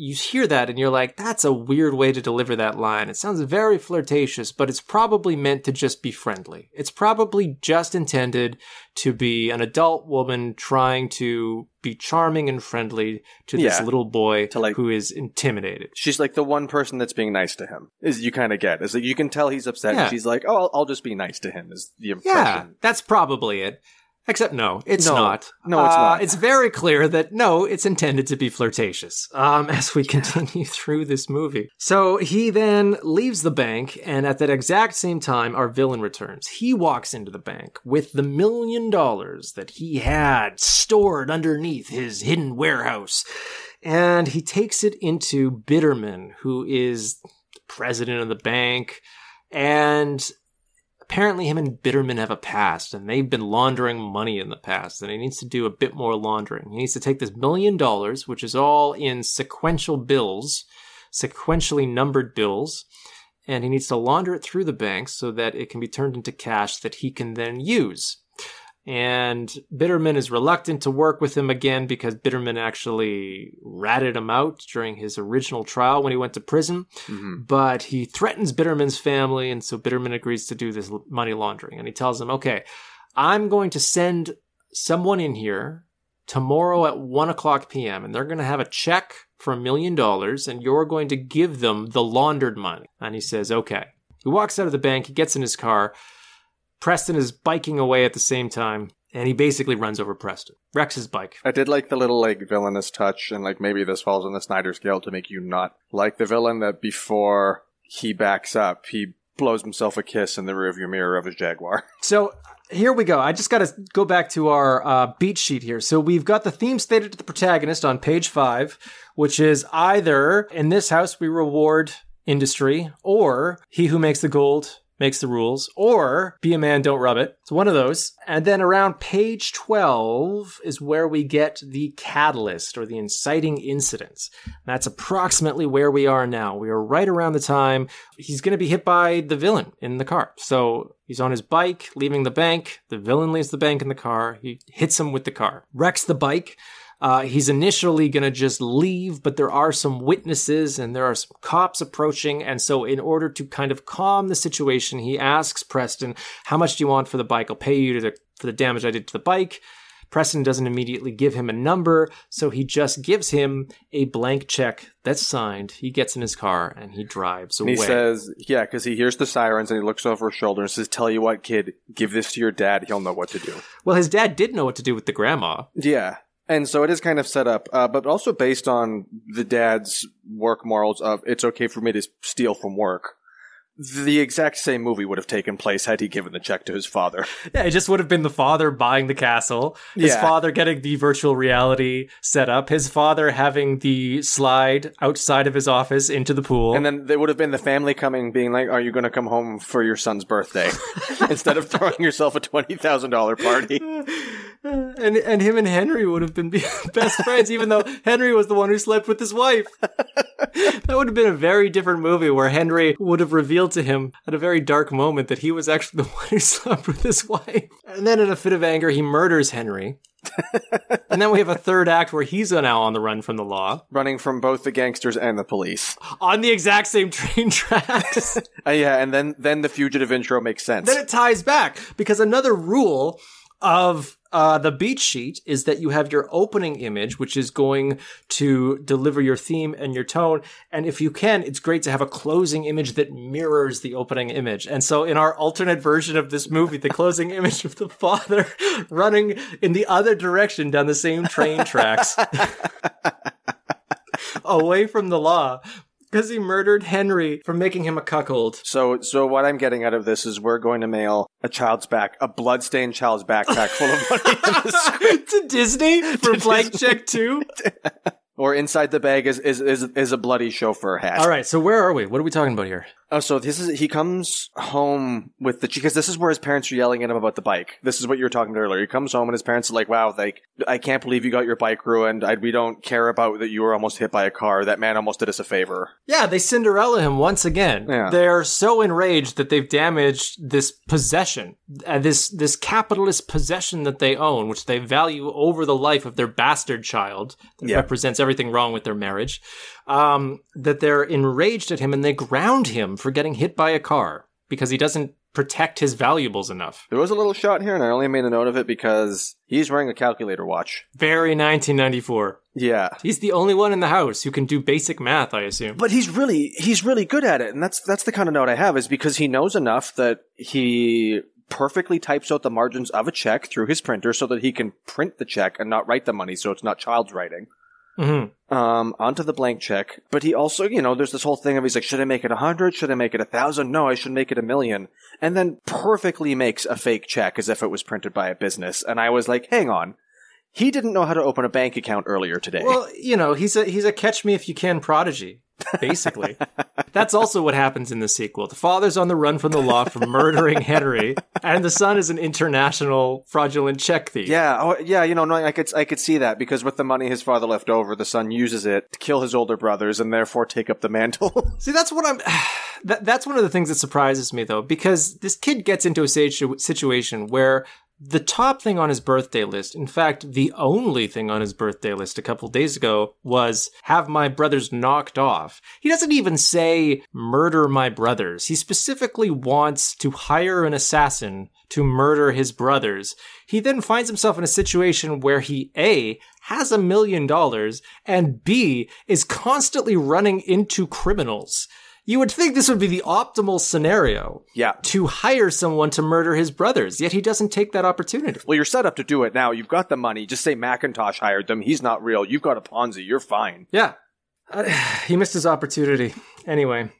you hear that and you're like, that's a weird way to deliver that line. It sounds very flirtatious, but it's probably meant to just be friendly. It's probably just intended to be an adult woman trying to be charming and friendly to this Yeah. little boy To, like- who is intimidated. She's like the one person that's being nice to him. Is you kind of get is that you can tell he's upset. Yeah. And she's like, oh, I'll, I'll just be nice to him. Is the impression? Yeah, that's probably it. Except no, it's No. not. No, it's Uh, not. It's very clear that no, it's intended to be flirtatious. Um, as we continue through this movie, so he then leaves the bank, and at that exact same time, our villain returns. He walks into the bank with the million dollars that he had stored underneath his hidden warehouse, and he takes it into Bitterman, who is president of the bank, and apparently him and Bitterman have a past and they've been laundering money in the past and he needs to do a bit more laundering. He needs to take this million dollars, which is all in sequential bills, sequentially numbered bills, and he needs to launder it through the bank so that it can be turned into cash that he can then use. And Bitterman is reluctant to work with him again because Bitterman actually ratted him out during his original trial when he went to prison Mhm. but he threatens Bitterman's family, and so Bitterman agrees to do this money laundering. And he tells him, okay, I'm going to send someone in here tomorrow at 1 o'clock p.m., and they're going to have a check for a million dollars, and you're going to give them the laundered money. And he says, okay. He walks out of the bank, he gets in his car. Preston is biking away at the same time, and he basically runs over Preston, wrecks his bike. I did like the little like villainous touch, and like maybe this falls on the Snyder scale to make you not like the villain. That before he backs up, he blows himself a kiss in the rearview mirror of his Jaguar. So here we go. I just got to go back to our uh, beat sheet here. So we've got the theme stated to the protagonist on page five, which is either in this house we reward industry, or he who makes the gold makes the rules, or be a man, don't rub it. It's one of those. And then around page 12 is where we get the catalyst or the inciting incidents. That's approximately where we are now. We are right around the time he's going to be hit by the villain in the car. So he's on his bike, leaving the bank. The villain leaves the bank in the car. He hits him with the car, wrecks the bike. Uh, he's initially going to just leave, but there are some witnesses and there are some cops approaching. And so, in order to kind of calm the situation, he asks Preston, How much do you want for the bike? I'll pay you to the, for the damage I did to the bike. Preston doesn't immediately give him a number, so he just gives him a blank check that's signed. He gets in his car and he drives And away. he says, "Yeah," because he hears the sirens and he looks over his shoulder and says, "Tell you what, kid, give this to your dad. He'll know what to do." well, his dad did know what to do with the grandma. Yeah. And so it is kind of set up, uh, but also based on the dad's work morals of it's okay for me to steal from work. the exact same movie would have taken place had he given the check to his father. Yeah, it just would have been the father buying the castle, his Yeah. father getting the virtual reality set up, his father having the slide outside of his office into the pool. And then there would have been the family coming, being like, "Are you going to come home for your son's birthday?" Instead of throwing yourself a twenty thousand dollar party. And and him and Henry would have been best friends, even though Henry was the one who slept with his wife. that would have been a very different movie where Henry would have revealed to him at a very dark moment that he was actually the one who slept with his wife. And then in a fit of anger, he murders Henry. and then we have a third act where he's now on the run from the law running from both the gangsters and the police. on the exact same train tracks. Uh, yeah, and then then the fugitive intro makes sense. then it ties back because another rule of uh, the beat sheet is that you have your opening image, which is going to deliver your theme and your tone. And if you can, it's great to have a closing image that mirrors the opening image. And so in our alternate version of this movie, the closing image of the father running in the other direction down the same train tracks away from the law because he murdered Henry for making him a cuckold. So, so what I'm getting out of this is we're going to mail a child's back, a bloodstained child's backpack full of money, in the script. to Disney for blank check two. or inside the bag is, is is is a bloody chauffeur hat. All right, so where are we? What are we talking about here? Oh, so this is he comes home with the because this is where his parents are yelling at him about the bike. This is what you were talking about earlier. He comes home and his parents are like, "Wow, like I can't believe you got your bike ruined. I, we don't care about that you were almost hit by a car. That man almost did us a favor." Yeah, they Cinderella him once again. Yeah. They're so enraged that they've damaged this possession, uh, this this capitalist possession that they own, which they value over the life of their bastard child that Yeah. represents everything wrong with their marriage. Um, that they're enraged at him and they ground him for getting hit by a car because he doesn't protect his valuables enough. There was a little shot here, and I only made a note of it because he's wearing a calculator watch. Very 1994. Yeah. He's the only one in the house who can do basic math, I assume. But he's really he's really good at it, and that's that's the kind of note I have is because he knows enough that he perfectly types out the margins of a check through his printer so that he can print the check and not write the money, so it's not child's writing. Hmm Um, onto the blank check. But he also, you know, there's this whole thing of he's like, should I make it a hundred? Should I make it a thousand? No, I should make it a million. And then perfectly makes a fake check as if it was printed by a business. And I was like, hang on. He didn't know how to open a bank account earlier today. Well, you know, he's a he's a catch me if you can prodigy, basically. That's also what happens in the sequel. The father's on the run from the law for murdering Henry, and the son is an international fraudulent check thief. Yeah, oh, yeah, you know, no, I could, I could see that because with the money his father left over, the son uses it to kill his older brothers and therefore take up the mantle. See, that's what I'm. That, that's one of the things that surprises me, though, because this kid gets into a situ- situation where the top thing on his birthday list, in fact, the only thing on his birthday list a couple days ago, was have my brothers knocked off. He doesn't even say murder my brothers. He specifically wants to hire an assassin to murder his brothers. He then finds himself in a situation where he A, has a million dollars, and B, is constantly running into criminals. You would think this would be the optimal scenario yeah. to hire someone to murder his brothers, yet he doesn't take that opportunity. Well, you're set up to do it now. You've got the money. Just say Macintosh hired them. He's not real. You've got a Ponzi. You're fine. Yeah. Uh, he missed his opportunity. Anyway,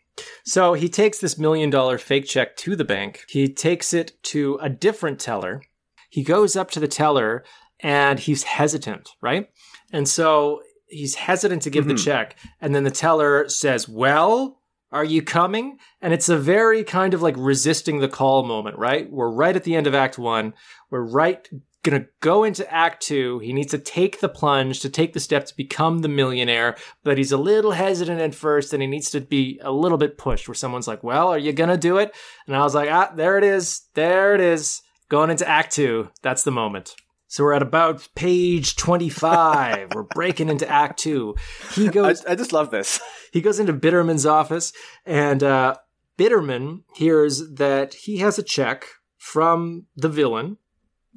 so he takes this million dollar fake check to the bank. He takes it to a different teller. He goes up to the teller and he's hesitant, right? And so he's hesitant to give the check. And then the teller says, Well, are you coming? And it's a very kind of like resisting the call moment, right? We're right at the end of Act One. We're right gonna go into Act Two. He needs to take the plunge, to take the step to become the millionaire, but he's a little hesitant at first and he needs to be a little bit pushed where someone's like, Well, are you gonna do it? And I was like, Ah, there it is. There it is. Going into Act Two. That's the moment. So we're at about page 25. we're breaking into Act Two. He I, goes I just love this. he goes into Bitterman's office, and uh, Bitterman hears that he has a check from the villain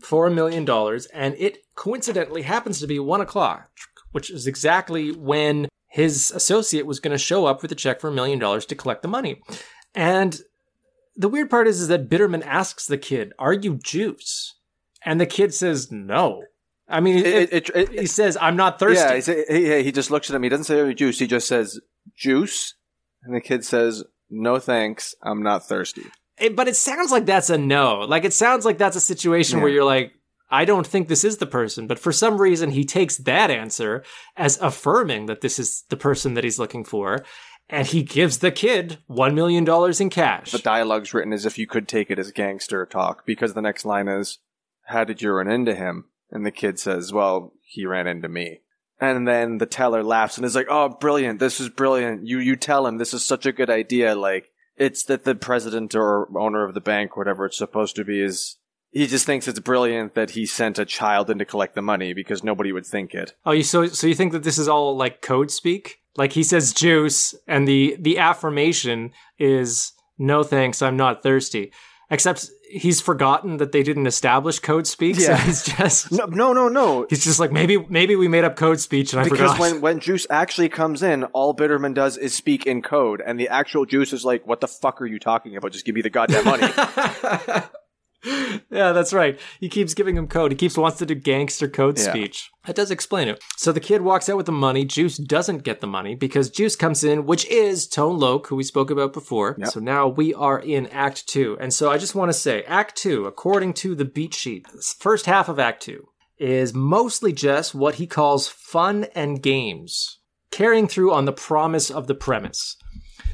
for a million dollars, and it coincidentally happens to be one o'clock, which is exactly when his associate was going to show up with a check for a million dollars to collect the money. And the weird part is, is that Bitterman asks the kid, "Are you Juice?" And the kid says, "No." I mean, It, it- it, it, he says, "I'm not thirsty." yeah, he, say- he, he just looks at him. He doesn't say "Oh, juice. He just says juice. And the kid says, no thanks, I'm not thirsty. But it sounds like that's a no. Like it sounds like that's a situation Yeah. where you're like, I don't think this is the person. But for some reason, he takes that answer as affirming that this is the person that he's looking for. And he gives the kid $1 million in cash. The dialogue's written as if you could take it as gangster talk because the next line is, How did you run into him? And the kid says, Well, he ran into me. And then the teller laughs and is like, Oh, brilliant. This is brilliant. You, you tell him this is such a good idea. Like, it's that the president or owner of the bank, whatever it's supposed to be, is, he just thinks it's brilliant that he sent a child in to collect the money because nobody would think it. Oh, you so so you think that this is all like code speak? Like he says juice, and the the affirmation is no thanks, I'm not thirsty. Except he's forgotten that they didn't establish code speak, so Yeah. he's just No, no, no, no. he's just like maybe maybe we made up code speech and I Because forgot. when, when Juice actually comes in, all Bitterman does is speak in code, and the actual Juice is like, "What the fuck are you talking about? Just give me the goddamn money." yeah, that's right. He keeps giving him code. He keeps wants to do gangster code Yeah. speech. That does explain it. So the kid walks out with the money. Juice doesn't get the money because Juice comes in, which is Tone Loc, who we spoke about before. Yep. So now we are in Act Two. And so I just want to say, Act Two, according to the beat sheet, first half of Act Two is mostly just what he calls fun and games, carrying through on the promise of the premise.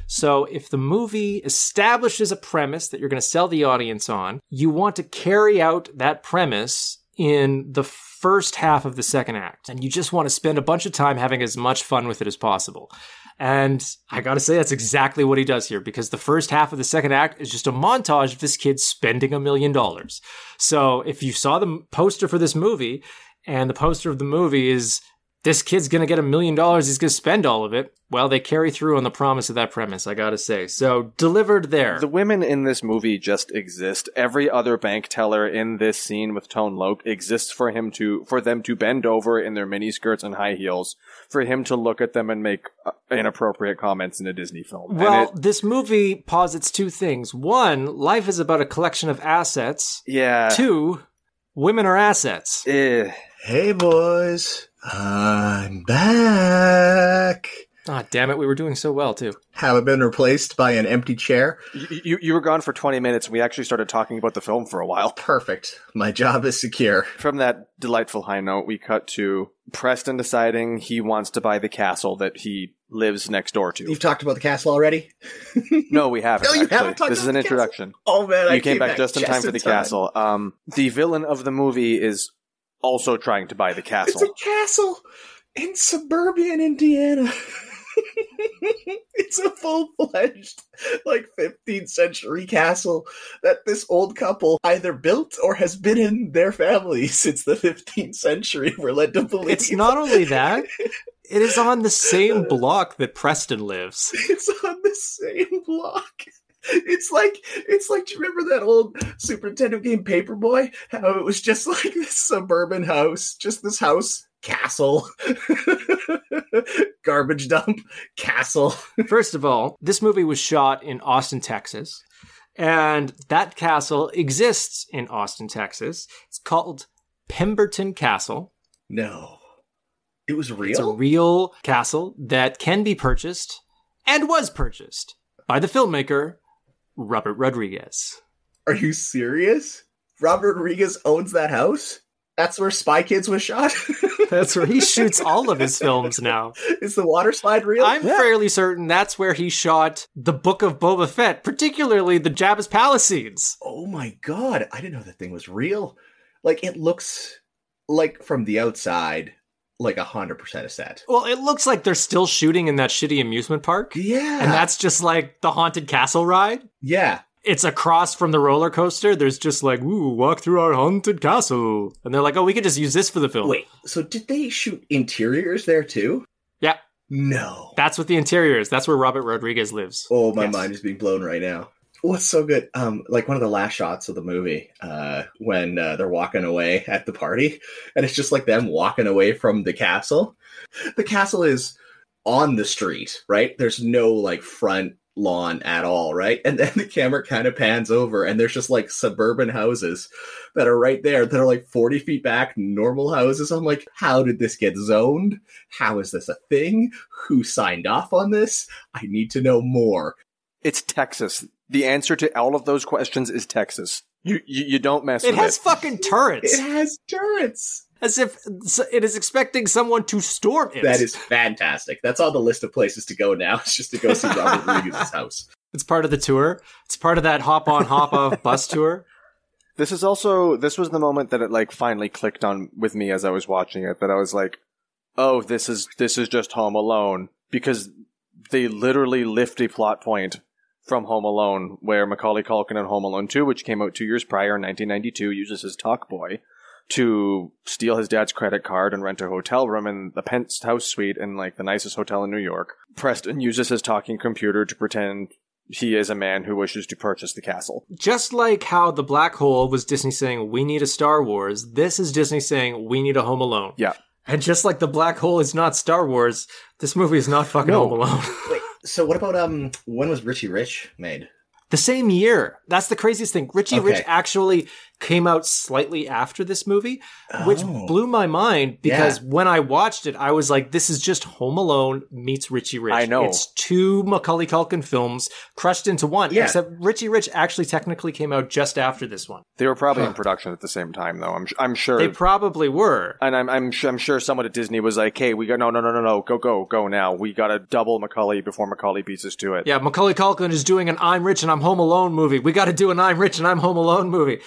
So if the movie establishes a premise that you're going to sell the audience on, you want to carry out that premise in the first half of the second act. And you just want to spend a bunch of time having as much fun with it as possible. And I gotta say, that's exactly what he does here because the first half of the second act is just a montage of this kid spending a million dollars. So if you saw the poster for this movie and the poster of the movie is this kid's gonna get a million dollars, he's gonna spend all of it. Well, they carry through on the promise of that premise, I gotta say. So delivered there. the women in this movie just exist. Every other bank teller in this scene with Tone Loc exists for him to for them to bend over in their mini skirts and high heels, for him to look at them and make uh, inappropriate comments in a Disney film. Well, it- this movie posits two things. One, life is about a collection of assets. yeah, Two, women are assets. eh. Hey, boys. I'm back. Ah, damn it, we were doing so well too. Haven't been replaced by an empty chair. You, you you were gone for twenty minutes, and we actually started talking about the film for a while. Perfect. My job is secure. From that delightful high note, we cut to Preston deciding he wants to buy the castle that he lives next door to. You've talked about the castle already? No, we haven't. No, you actually. haven't talked This is an the castle? introduction. Oh, man. I you came back just in time for the castle. Um, the villain of the movie is also trying to buy the castle. It's castle. a castle in suburban Indiana. it's a full fledged, like 15th century castle that this old couple either built or has been in their family since the 15th century. We're led to believe It's not only that, it is on the same block that Preston lives. it's on the same block. It's like it's like do you remember that old Super Nintendo game Paperboy? How it was just like this suburban house, just this house castle, garbage dump castle. First of all, this movie was shot in Austin, Texas, and that castle exists in Austin, Texas. It's called Pemberton Castle. No, it was real. It's a real castle that can be purchased and was purchased by the filmmaker Robert Rodriguez. Are you serious? Robert Rodriguez owns that house. That's where Spy Kids was shot. That's where he shoots all of his films now. Is the water slide real? I'm fairly certain that's where he shot the Book of Boba Fett, particularly the Jabba's palace scenes. Oh my god, I didn't know that thing was real. Like it looks like from the outside, like a hundred percent a set. Well, it looks like they're still shooting in that shitty amusement park. Yeah, And that's just like the haunted castle ride. yeah. It's across from the roller coaster. There's just like, ooh, walk through our haunted castle. And they're like, oh, we could just use this for the film. Wait, so did they shoot interiors there too? Yeah, No. that's what the interior is. That's where Robert Rodriguez lives. Oh, my Yes. mind is being blown right now. What's so good? Um, like one of the last shots of the movie, uh, when uh, they're walking away at the party, and it's just like them walking away from the castle. The castle is on the street, right? There's no like front lawn at all, right? And then the camera kind of pans over, and there's just like suburban houses that are right there that are like 40 feet back, normal houses. I'm like, how did this get zoned? How is this a thing? Who signed off on this? I need to know more It's Texas. The answer to all of those questions is Texas. You you, you don't mess It with has it. Has fucking turrets, It has turrets. as if it is expecting someone to storm it. That is fantastic. That's on the list of places to go now. It's just to go see Robert Rodriguez's house. It's part of the tour. It's part of that hop on, hop off bus tour. This is also this was the moment that it like finally clicked on with me as I was watching it that I was like, "Oh, this is this is just Home Alone" because they literally lift a plot point from Home Alone where Macaulay Culkin in Home Alone 2, which came out 2 years prior in 1992, uses his talk boy to steal his dad's credit card and rent a hotel room in the penthouse suite in like the nicest hotel in New York. Preston uses his talking computer to pretend he is a man who wishes to purchase the castle. Just like how the black hole was Disney saying, we need a Star Wars, this is Disney saying, we need a Home Alone. Yeah. And just like the black hole is not Star Wars, this movie is not fucking No. Home Alone. So what about um? When was Richie Rich made? the same year. That's the craziest thing. Richie Rich actually came out slightly after this movie, which Oh. blew my mind because when I watched it, I was like, this is just Home Alone meets Richie Rich. I know. It's two Macaulay Culkin films crushed into one, Yeah. except Richie Rich actually technically came out just after this one. They were probably Huh. in production at the same time, though. I'm I'm sure. They probably were. and I'm I'm sure, I'm sure someone at Disney was like, "Hey, we got no no no no no go go go now. We got to double Macaulay before Macaulay beats us to it." Yeah, Macaulay Culkin is doing an I'm Rich and I'm Home Alone movie. We got to do an I'm Rich and I'm Home Alone movie.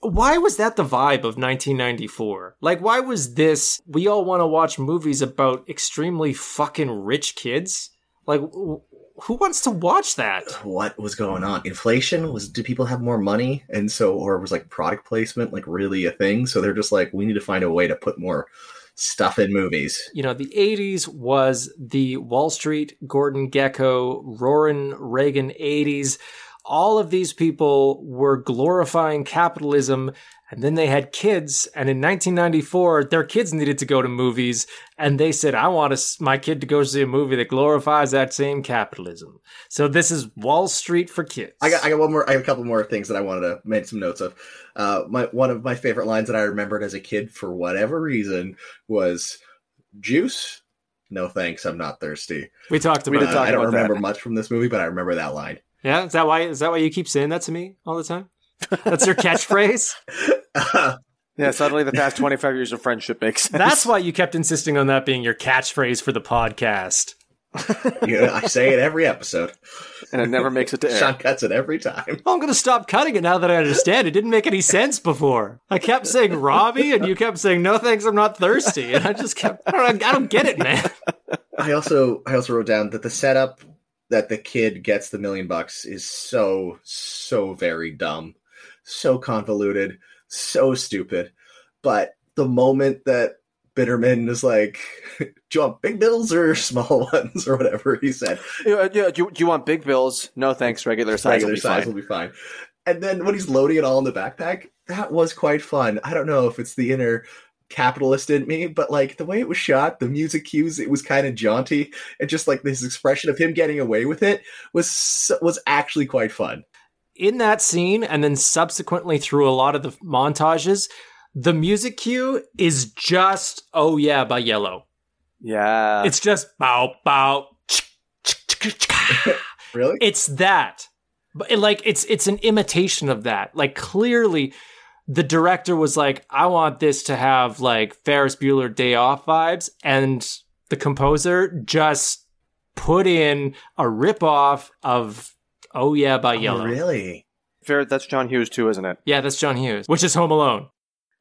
Why was that the vibe of 1994? Like, why was this? We all want to watch movies about extremely fucking rich kids. Like, who wants to watch that? What was going on? Inflation was? Did people have more money, and so, or was like product placement like really a thing? So they're just like, we need to find a way to put more stuff in movies. You know, the 80s was the Wall Street, Gordon Gekko, Roaring Reagan 80s. All of these people were glorifying capitalism, and then they had kids. And in 1994, their kids needed to go to movies, and they said, I want us- my kid to go see a movie that glorifies that same capitalism. So this is Wall Street for kids. I got, I got one more. I have a couple more things that I wanted to make some notes of. Uh, my one of my favorite lines that I remembered as a kid for whatever reason was "Juice." No thanks, I'm not thirsty. we talked We about talk I don't about that. remember much from this movie, but I remember that line. Yeah, is that why? Is that why you keep saying that to me all the time? That's your catchphrase. Yeah, suddenly the past 25 years of friendship makes sense. That's why you kept insisting on that being your catchphrase for the podcast. you know, I say it every episode. and it never makes it to air. Shawn cuts it every time. Well, I'm going to stop cutting it now that I understand. It didn't make any sense before. I kept saying Robbie, and you kept saying no thanks, I'm not thirsty, and I just kept. I don't, I don't get it, man. I also I also wrote down that the setup that the kid gets the million bucks is so so very dumb, so convoluted, so stupid. But the moment that Bitterman is like, "Do you want big bills or small ones or whatever he said, Yeah, uh, yeah, do, you, do you want big bills? No, thanks. Regular size regular will be size fine. will be fine. And then when he's loading it all in the backpack, that was quite fun. I don't know if it's the inner capitalist in me, but like the way it was shot, the music cues, it was kind of jaunty, and just like this expression of him getting away with it was was actually quite fun. In that scene, and then subsequently through a lot of the montages, the music cue is just "Oh Yeah" by Yello. Yeah. It's just bow bow. Really? It's that. But it, like it's it's an imitation of that. Like clearly the director was like, I want this to have like Ferris Bueller Day Off vibes, and the composer just put in a ripoff of Oh Yeah by oh, Yello. Oh, really? Fair, that's John Hughes too, isn't it? Yeah, that's John Hughes, which is Home Alone.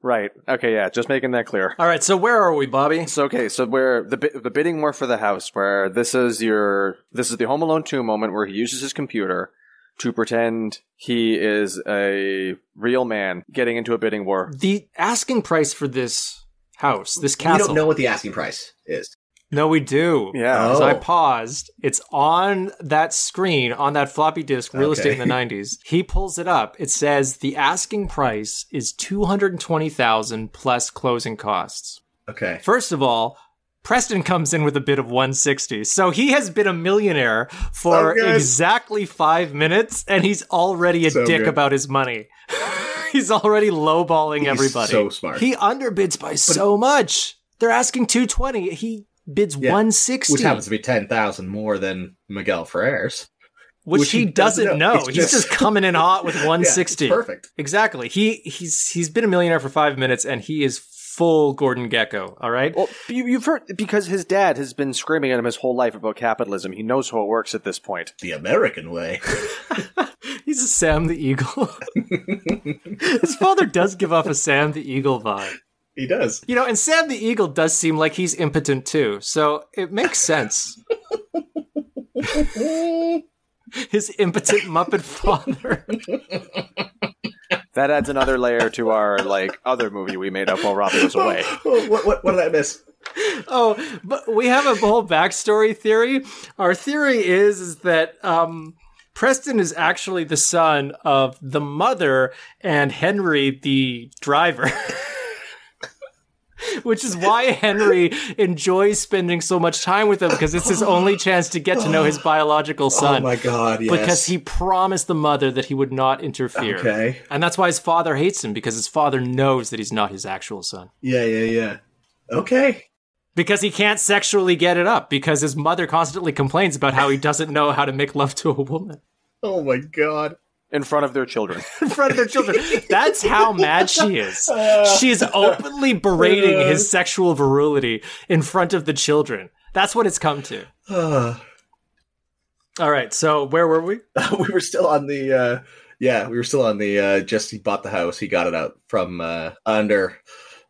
Right. Okay, yeah, just making that clear. All right, so where are we, Bobby? So okay, so where the bi- the bidding war for the house, where this is your this is the Home Alone two moment where he uses his computer to pretend he is a real man getting into a bidding war. The asking price for this house, this castle. We castle. don't know what the asking price is. No, we do. Yeah. Oh. Because I paused. It's on that screen, on that floppy disk, real Okay. estate in the 90s. He pulls it up. It says the asking price is 220000 plus closing costs. Okay. First of all, Preston comes in with a bid of 160. So he has been a millionaire for So exactly five minutes, and he's already a So dick good. about his money. he's already lowballing He's everybody. so smart. He underbids by so much. They're asking 220. He bids Yeah, 160. Which happens to be ten thousand more than Miguel Ferrer's. which, Which he, he doesn't, doesn't know. know. He's, just, just- coming in hot with 160. it's perfect. Exactly. He he's he's been a millionaire for five minutes, and he is full Gordon Gekko. All right. Well, you, you've heard because his dad has been screaming at him his whole life about capitalism. He knows how it works at this point. The American way. He's a Sam the Eagle. His father does give off a Sam the Eagle vibe. he does. You know, and Sam the Eagle does seem like he's impotent too, so it makes sense. His impotent Muppet father. That adds another layer to our like other movie we made up while Robbie was away. Oh, what, what, what did I miss? Oh, but we have a whole backstory theory. Our theory is, is that um, Preston is actually the son of the mother and Henry, the driver. Which is why Henry enjoys spending so much time with him because it's his only chance to get to know his biological oh son. Oh my god, yes. Because he promised the mother that he would not interfere. Okay. And that's why his father hates him because his father knows that he's not his actual son. Yeah, yeah, yeah. Okay. Because he can't sexually get it up because his mother constantly complains about how he doesn't know how to make love to a woman Oh my god. In front of their children. in front of their children. That's how mad she is. She is openly berating his sexual virility in front of the children. That's what it's come to. All right, so where were we? we were still on the uh yeah, we were still on the uh just he bought the house, he got it out from uh under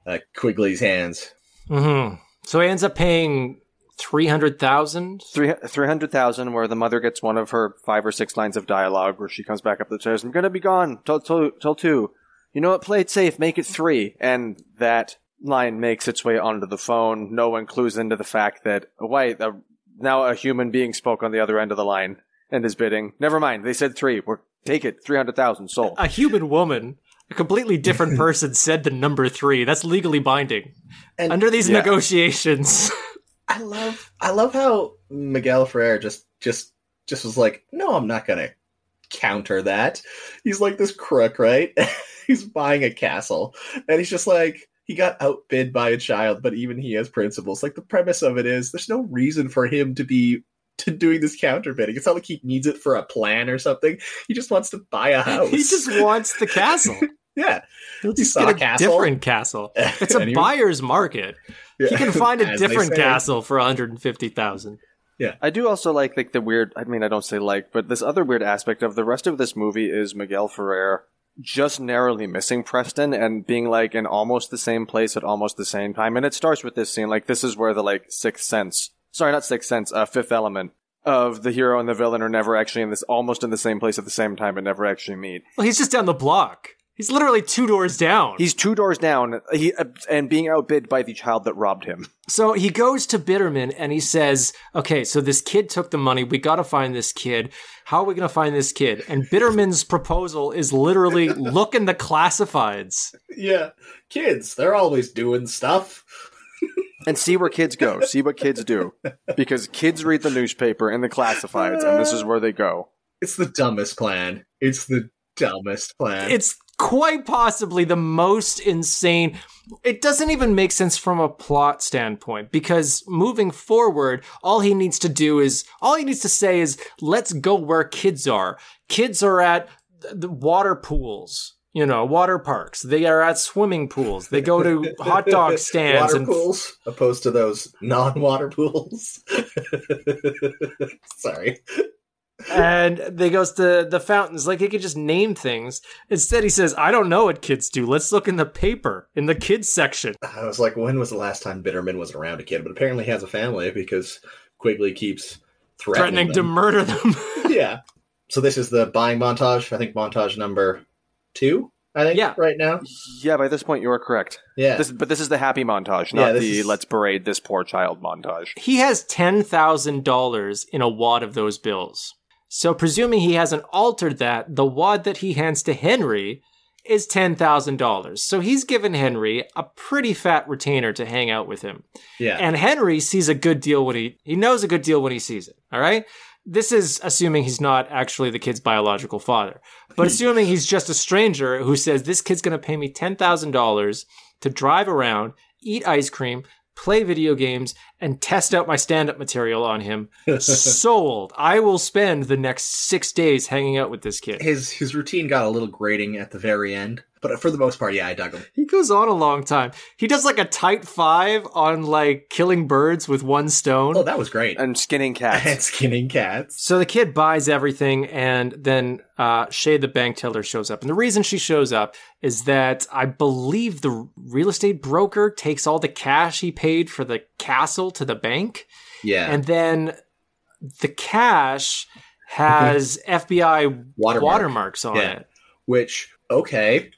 uh, Quigley's hands. hmm So he ends up paying three hundred thousand. Three three hundred thousand, where the mother gets one of her five or six lines of dialogue, where she comes back up the stairs. I'm gonna be gone till till, till two. You know what? Play it safe. Make it three. And that line makes its way onto the phone. No one clues into the fact that oh, wait, uh, now a human being spoke on the other end of the line and is bidding. Never mind. They said three. We're take it. Three hundred thousand sold. A human woman, a completely different person, said the number three. That's legally binding. And Under these Yeah. negotiations. I love I love how Miguel Ferrer just just just was like, no, I'm not gonna counter that. He's like this crook, right? he's buying a castle, and he's just like he got outbid by a child, but even he has principles. Like the premise of it is, there's no reason for him to be to doing this counterbidding. It's not like he needs it for a plan or something. He just wants to buy a house. he just wants the castle. yeah, He'll just get a a different castle. It's a buyer's market. Yeah. He can find a different castle for 150,000. Yeah. I do also like like the weird. I mean, I don't say like, but this other weird aspect of the rest of this movie is Miguel Ferrer just narrowly missing Preston and being like in almost the same place at almost the same time. And it starts with this scene. Like this is where the like sixth sense. Sorry, not sixth sense. Uh, fifth element of the hero and the villain are never actually in this almost in the same place at the same time and never actually meet. Well, he's just down the block. He's literally two doors down. He's two doors down. He uh, and being outbid by the child that robbed him. So he goes to Biderman and he says, okay, so this kid took the money. We got to find this kid. How are we going to find this kid? And Biderman's proposal is literally look in the classifieds. Yeah, kids, they're always doing stuff. and see where kids go. See what kids do. Because kids read the newspaper and the classifieds, and this is where they go. It's the dumbest plan. It's the dumbest plan. It's quite possibly the most insane. It doesn't even make sense from a plot standpoint because moving forward, all he needs to do is, all he needs to say is, let's go where kids are. Kids are at the water pools. You know, water parks. They are at swimming pools. They go to hot dog stands water and pools opposed to those non-water pools. Sorry. And they goes to the fountains like he could just name things instead he says i don't know what kids do let's look in the paper in the kids section I was like, when was the last time Biderman was around a kid? But apparently he has a family because Quigley keeps threatening, threatening to murder them yeah. So this is the buying montage. I think montage number two. I think. Yeah. Right now. Yeah, by this point, you are correct. Yeah. This, but this is the happy montage, not Yeah, the is- let's berate this poor child montage. he has $10000 in a wad of those bills so presuming he hasn't altered that the wad that he hands to henry is $10000 so he's given henry a pretty fat retainer to hang out with him yeah. And Henry sees a good deal when he he knows a good deal when he sees it. All right. This is assuming he's not actually the kid's biological father, but assuming he's just a stranger who says this kid's going to pay me ten thousand dollars to drive around, eat ice cream, play video games, and test out my stand up material on him. Sold. I will spend the next six days hanging out with this kid. His his routine got a little grating at the very end, but for the most part, yeah, I dug him. He goes on a long time. He does like a tight five on like killing birds with one stone. Oh, that was great. And skinning cats. and skinning cats. So the kid buys everything, and then uh, Shay, the bank teller, shows up. And the reason she shows up is that I believe the real estate broker takes all the cash he paid for the castle to the bank, Yeah, and then the cash has FBI Watermark. watermarks on Yeah. it. which okay,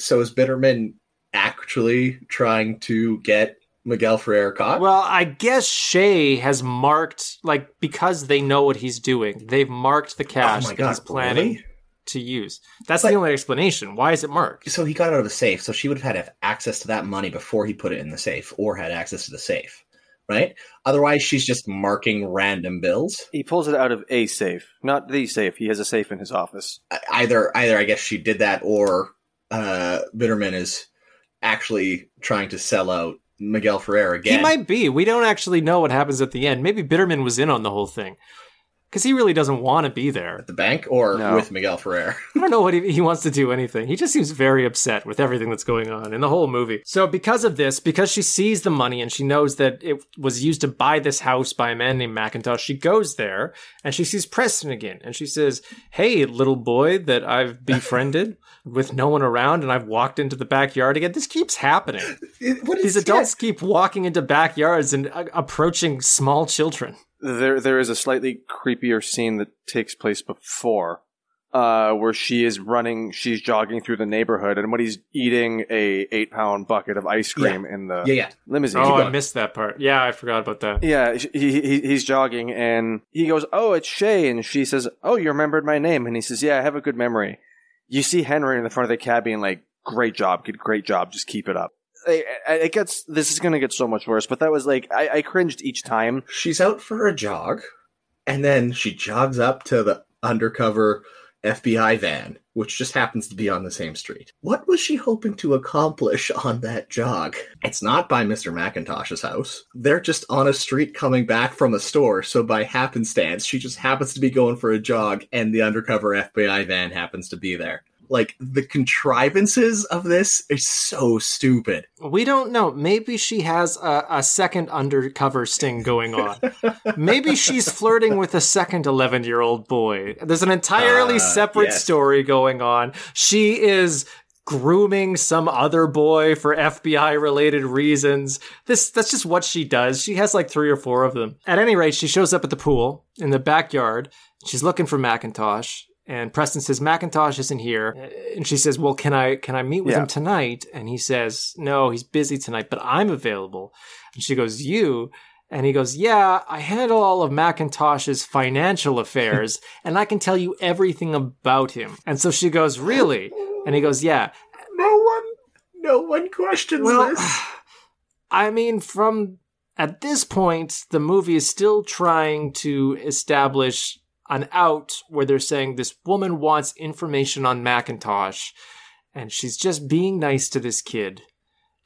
so is Biderman actually trying to get Miguel Ferrer caught? Well, I guess Shay has marked like because they know what he's doing. They've marked the oh cash oh my that he's planning really? to use. That's But- the only explanation. Why is it marked? So he got out of the safe, so she would have had access to that money before he put it in the safe, or had access to the safe, right? Otherwise, she's just marking random bills. He pulls it out of a safe, not the safe. He has a safe in his office. Either, either I guess she did that, or uh, Biderman is actually trying to sell out Miguel Ferrer again. He might be. We don't actually know what happens at the end. Maybe Biderman was in on the whole thing. Because he really doesn't want to be there. at the bank or No. with Miguel Ferrer. I don't know what he, he wants to do anything. He just seems very upset with everything that's going on in the whole movie. So because of this, because she sees the money and she knows that it was used to buy this house by a man named McIntosh, she goes there and she sees Preston again. And she says, Hey, little boy that I've befriended with no one around and I've walked into the backyard again. This keeps happening. What is These adults keep walking into backyards and uh, approaching small children. There, there is a slightly creepier scene that takes place before, uh, where she is running, she's jogging through the neighborhood, and when he's eating a eight pound bucket of ice cream in the Yeah, yeah. limousine. Oh, I missed that part. Yeah, I forgot about that. Yeah, he, he he's jogging and he goes, "Oh, it's Shay," and she says, "Oh, you remembered my name?" And he says, "Yeah, I have a good memory." You see Henry in the front of the cab being like, "Great job, great job, just keep it up." It gets this is going to get so much worse, but that was like I, I cringed each time. She's out for a jog, and then she jogs up to the undercover FBI van, which just happens to be on the same street. What was she hoping to accomplish on that jog? It's not by Mr. McIntosh's house. They're just on a street coming back from a store, so by happenstance, she just happens to be going for a jog, and the undercover FBI van happens to be there. Like, the contrivances of this are so stupid. We don't know. Maybe she has a, a second undercover sting going on. Maybe she's flirting with a second 11 year old boy. There's an entirely Ah, separate yes. story going on. She is grooming some other boy for FBI related reasons. This that's just what she does. She has like three or four of them. At any rate, she shows up at the pool in the backyard. She's looking for Macintosh. And Preston says Macintosh isn't here, and she says, "Well, can I can I meet with Yeah. him tonight?" And he says, "No, he's busy tonight, but I'm available." And she goes, "You?" And he goes, "Yeah, I handle all of Macintosh's financial affairs, and I can tell you everything about him." And so she goes, "Really?" And he goes, "Yeah." No one, no one questions Well, this. I mean, from at this point, the movie is still trying to establish an out where they're saying this woman wants information on Macintosh, and she's just being nice to this kid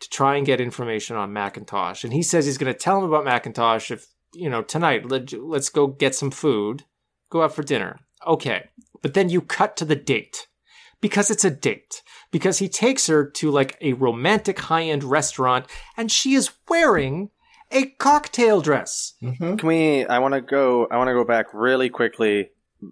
to try and get information on Macintosh. And he says he's going to tell him about Macintosh if, you know, tonight, let, let's go get some food, go out for dinner. Okay. But then you cut to the date because it's a date. Because he takes her to like a romantic high end restaurant and she is wearing a cocktail dress. Mm-hmm. Can we? I want to go. I want to go back really quickly,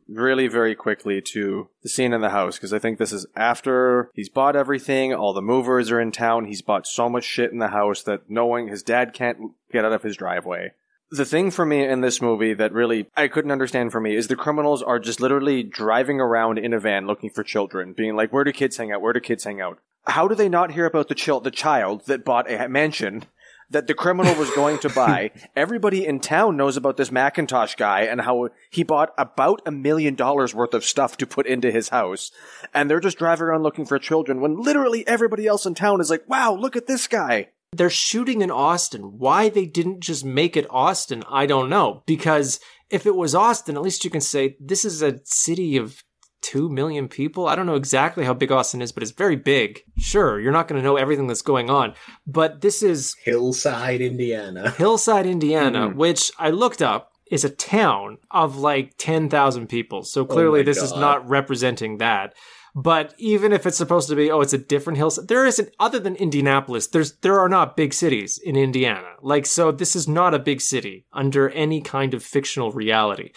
really very quickly to the scene in the house because I think this is after he's bought everything. All the movers are in town. He's bought so much shit in the house that knowing his dad can't get out of his driveway. The thing for me in this movie that really I couldn't understand for me is the criminals are just literally driving around in a van looking for children, being like, "Where do kids hang out? Where do kids hang out?" How do they not hear about the child, the child that bought a mansion that the criminal was going to buy. Everybody in town knows about this Macintosh guy and how he bought about a million dollars worth of stuff to put into his house. And they're just driving around looking for children when literally everybody else in town is like, wow, look at this guy. They're shooting in Austin. Why they didn't just make it Austin, I don't know. Because if it was Austin, at least you can say this is a city of 2 million people. I don't know exactly how big Austin is, but it's very big. Sure, you're not going to know everything that's going on, but this is Hillside, Indiana. Hillside, Indiana, Mhm. which I looked up is a town of like 10,000 people. So clearly my this is not representing that. But even if it's supposed to be, oh, it's a different hillside, there isn't, other than Indianapolis, there's, there are not big cities in Indiana. Like, so this is not a big city under any kind of fictional reality.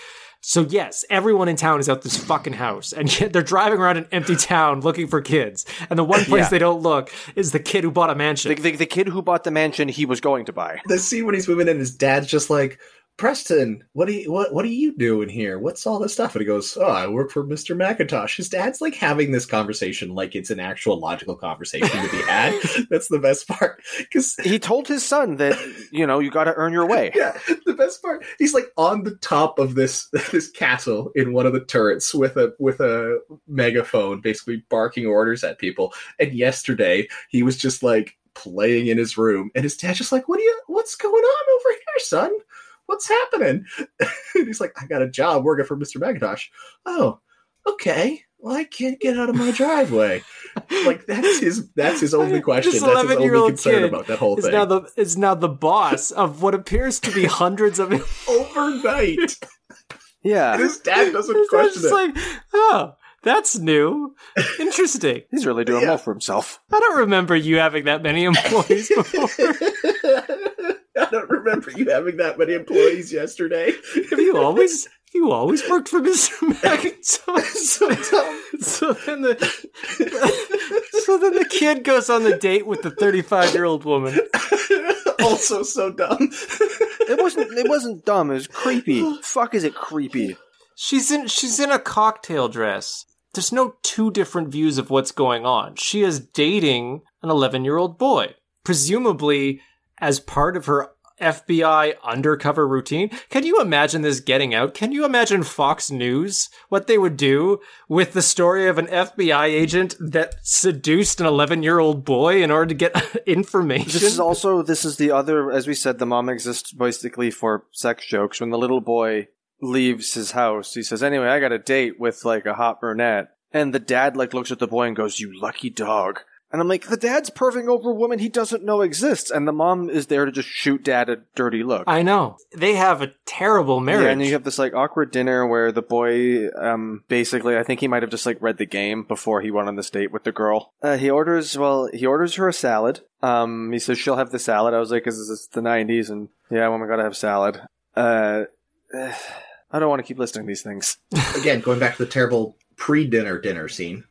So yes, everyone in town is at this fucking house, and yet they're driving around an empty town looking for kids. And the one place Yeah. they don't look is the kid who bought a mansion. The, the, the kid who bought the mansion he was going to buy. The scene when he's moving in, his dad's just like, Preston, what do you what what are you doing here? What's all this stuff? And he goes, Oh, I work for Mr. McIntosh. His dad's like having this conversation like it's an actual logical conversation to be had. That's the best part. Because He told his son that, you know, you got to earn your way. yeah, the best part, he's like on the top of this this castle in one of the turrets with a with a megaphone, basically barking orders at people. And yesterday he was just like playing in his room, and his dad's just like, "What are you? What's going on over here, son? What's happening?" and he's like, "I got a job working for Mister Macintosh." Oh, okay. Well, I can't get out of my driveway. like that's his that's his only question. This That's his only 11-year-old concern kid about that whole is thing. now the is now the boss of what appears to be hundreds of. Overnight. Yeah. his dad doesn't It's question just it. like, oh, that's new, interesting. He's really doing Yeah. well for himself. I don't remember you having that many employees before. I don't remember you having that many employees yesterday. have you always have you always worked for Mister McIntosh? so. So then the so then the kid goes on the date with the thirty-five year old woman. also so dumb. It wasn't. It wasn't dumb. It was creepy. Fuck, is it creepy? She's in she's in a cocktail dress. There's no two different views of what's going on. She is dating an 11-year-old boy, presumably as part of her FBI undercover routine. Can you imagine this getting out? Can you imagine Fox News what they would do with the story of an FBI agent that seduced an 11-year-old boy in order to get information? This is also. This is the other. As we said, the mom exists basically for sex jokes. When the little boy leaves his house, he says, "Anyway, I got a date with like a hot brunette," and the dad like looks at the boy and goes, "You lucky dog." And I'm like, the dad's perving over a woman he doesn't know exists, and the mom is there to just shoot dad a dirty look. I know. They have a terrible marriage. Yeah, and you have this like awkward dinner where the boy, um, basically, I think he might have just like read the game before he went on this date with the girl. Uh, he orders, well, he orders her a salad. Um, he says she'll have the salad. I was like, "Is this the '90s?" And yeah, woman gotta have salad. Uh, I don't want to keep listing these things. Again, going back to the terrible pre-dinner dinner scene,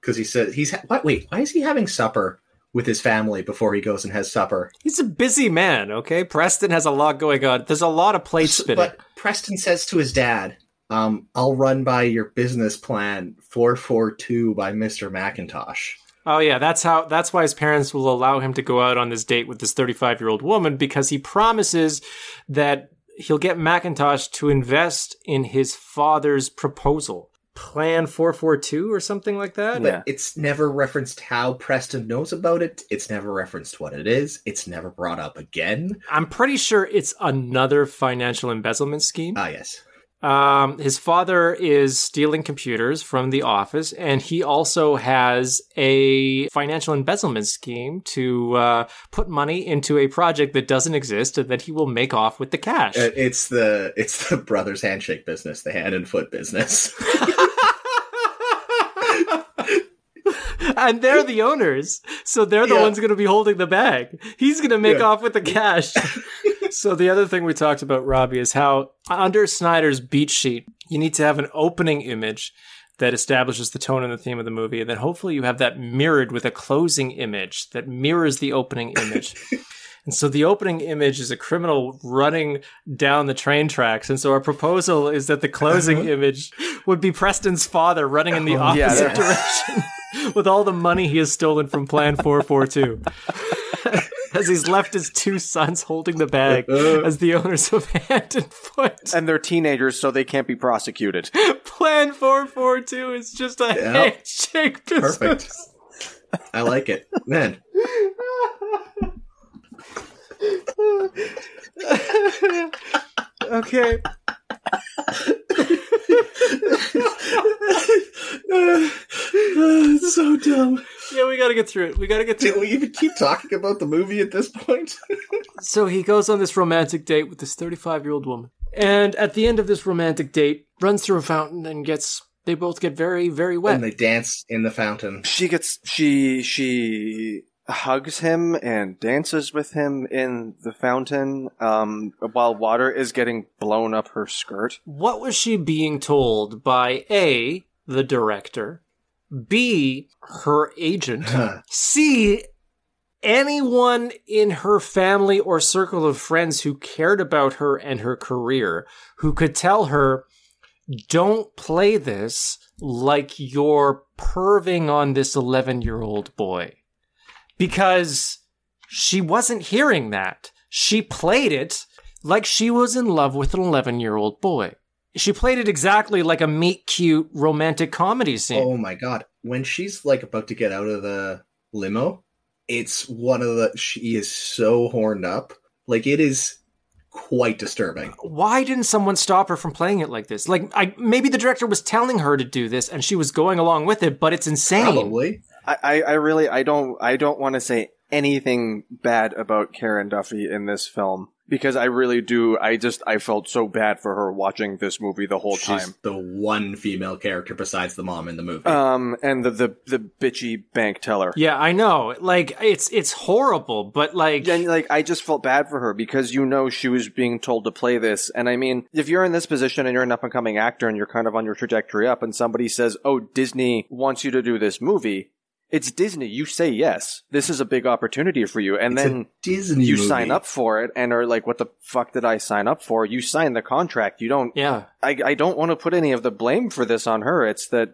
because he said he's ha- what, wait, why is he having supper with his family before he goes and has supper? He's a busy man, okay? Preston has a lot going on. There's a lot of plate spinning. But Preston says to his dad, um, "I'll run by your business plan 442 by Mister McIntosh." oh yeah, that's how that's why his parents will allow him to go out on this date with this 35-year-old woman because he promises that he'll get McIntosh to invest in his father's proposal. Plan 442 or something like that? But Yeah. it's never referenced how Preston knows about it. It's never referenced what it is. It's never brought up again. I'm pretty sure it's another financial embezzlement scheme. Ah, yes. Um, his father is stealing computers from the office, and he also has a financial embezzlement scheme to uh, put money into a project that doesn't exist and that he will make off with the cash. Uh, It's the it's the brothers handshake business, the hand and foot business. and they're the owners, so they're the Yeah. ones going to be holding the bag. He's going to make Yeah. off with the cash. so the other thing we talked about, Robbie, is how under Snyder's beat sheet, you need to have an opening image that establishes the tone and the theme of the movie, and then hopefully you have that mirrored with a closing image that mirrors the opening image. And so the opening image is a criminal running down the train tracks. And so our proposal is that the closing uh-huh. image would be Preston's father running in the Oh, opposite that- direction with all the money he has stolen from Plan 442. as he's left his two sons holding the bag uh-huh. as the owners of Hand and Foot. And they're teenagers, so they can't be prosecuted. Plan 442 is just a Yeah. handshake business. Perfect. I like it, man. Okay. it's so dumb. Yeah, we gotta get through it. We gotta get through Did we even keep talking about the movie at this point? So he goes on this romantic date with this 35 year old woman. And at the end of this romantic date, runs through a fountain and gets, they both get very, very wet. and they dance in the fountain. She gets she she hugs him and dances with him in the fountain um, while water is getting blown up her skirt. what was she being told by A, the director, B, her agent, C, anyone in her family or circle of friends who cared about her and her career, who could tell her, don't play this like you're perving on this 11 year old boy. Because she wasn't hearing that. She played it like she was in love with an 11 year old boy. She played it exactly like a meet cute romantic comedy scene. Oh my god. When she's like about to get out of the limo, it's one of the she is so horned up. Like it is quite disturbing. Why didn't someone stop her from playing it like this? Like, I, maybe the director was telling her to do this and she was going along with it, but it's insane. Probably. I, I, I really I don't I don't want to say anything bad about Karen Duffy in this film because I really do I just I felt so bad for her watching this movie the whole She's time. the one female character besides the mom in the movie. Um and the the, the bitchy bank teller. Yeah, I know. Like, it's it's horrible, but like, And like I just felt bad for her because you know she was being told to play this. And I mean, if you're in this position and you're an up and coming actor and you're kind of on your trajectory up and somebody says, Oh, Disney wants you to do this movie, it's Disney. You say yes. This is a big opportunity for you. And It's then Disney you movie. sign up for it and are like, what the fuck did I sign up for? You sign the contract. You don't, yeah. I, I don't want to put any of the blame for this on her. It's that,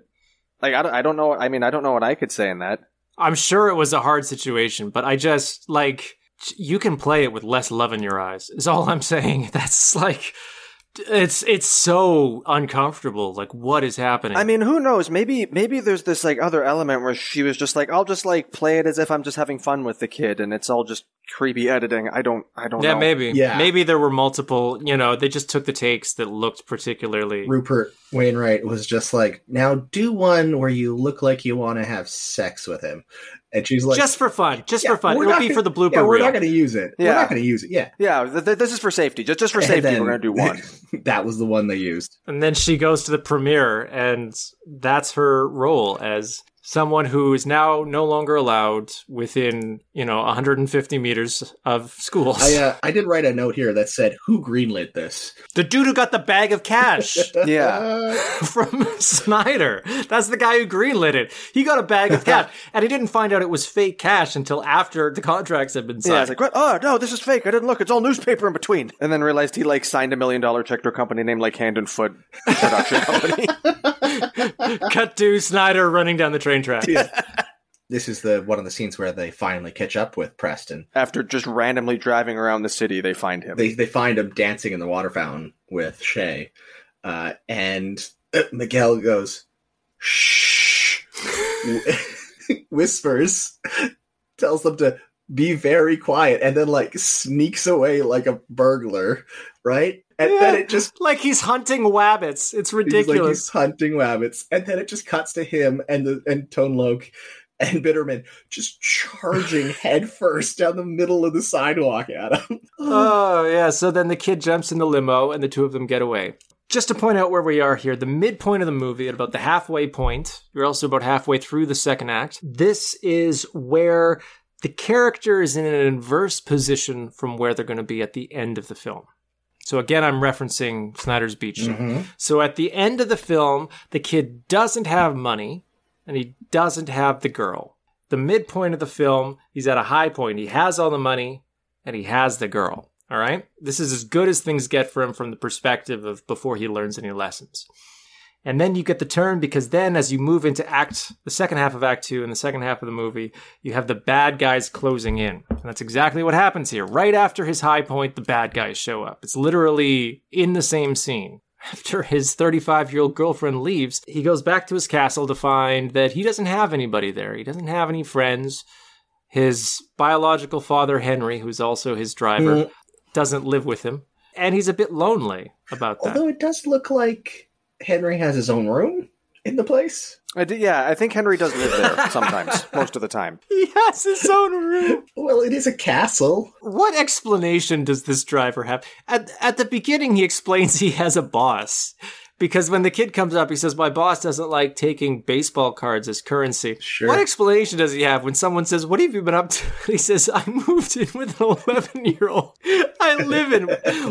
like, I don't, I don't know. I mean, I don't know what I could say in that. I'm sure it was a hard situation, but I just, like, you can play it with less love in your eyes, is all I'm saying. That's like, it's it's so uncomfortable. Like, what is happening? I mean, who knows? Maybe, maybe there's this like other element where she was just like, I'll just like play it as if I'm just having fun with the kid and it's all just creepy editing. I don't, I don't yeah, know. maybe. Yeah. Maybe there were multiple, you know, they just took the takes that looked particularly. Rupert Wainwright was just like, now do one where you look like you want to have sex with him. And she's like, just for fun. Just "Yeah, for fun. It'll be gonna- for the blooper Yeah, we're reel. not going to use it. We're not going to use it. Yeah. Yeah, th- th- this is for safety. Just, just for And safety, then- we're gonna do one. that was the one they used. And then she goes to the premiere, and that's her role as someone who is now no longer allowed within, you know, 150 meters of schools. I uh, I did write a note here that said, "Who greenlit this?" the dude who got the bag of cash Yeah. From Snyder. That's the guy who greenlit it. He got a bag of cash, and he didn't find out it was fake cash until after the contracts had been Yeah, signed. it's like. Oh, no, this is fake. I didn't look. It's all newspaper in between. And then realized he, like, signed a million dollar check to a company named, like, Hand and Foot Production Company. Cut to Snyder running down the train track. this is the one of the scenes where they finally catch up with Preston. After just randomly driving around the city, they find him. They they find him dancing in the water fountain with Shay, uh, and uh, Miguel goes, "Shh," whispers, tells them to be very quiet, and then like sneaks away like a burglar, right? And then it just Like he's hunting wabbits. It's ridiculous. He's like he's hunting rabbits, and then it just cuts to him and the and Tone Loc and Biderman just charging headfirst down the middle of the sidewalk at him. Oh, yeah. So then the kid jumps in the limo and the two of them get away. Just to point out where we are here, the midpoint of the movie, at about the halfway point, you're also about halfway through the second act. This is where the character is in an inverse position from where they're going to be at the end of the film. So again, I'm referencing Snyder's Beach. Scene. Mm-hmm. So at the end of the film, the kid doesn't have money and he doesn't have the girl. The midpoint of the film, he's at a high point. He has all the money and he has the girl. All right. This is as good as things get for him from the perspective of before he learns any lessons. And then you get the turn because then as you move into act, the second half of act two and the second half of the movie, you have the bad guys closing in. And that's exactly what happens here. Right after his high point, the bad guys show up. It's literally in the same scene. After his 35 year old girlfriend leaves, he goes back to his castle to find that he doesn't have anybody there. He doesn't have any friends. His biological father, Henry, who's also his driver, Mm. doesn't live with him. And he's a bit lonely about that. Although it does look like Henry has his own room in the place? I d- yeah, I think Henry does live there sometimes, most of the time. He has his own room. Well, it is a castle. What explanation does this driver have? At at the beginning, he explains he has a boss. Because when the kid comes up, he says, My boss doesn't like taking baseball cards as currency. Sure. What explanation does he have when someone says, What have you been up to? He says, I moved in with an 11 year old. I live in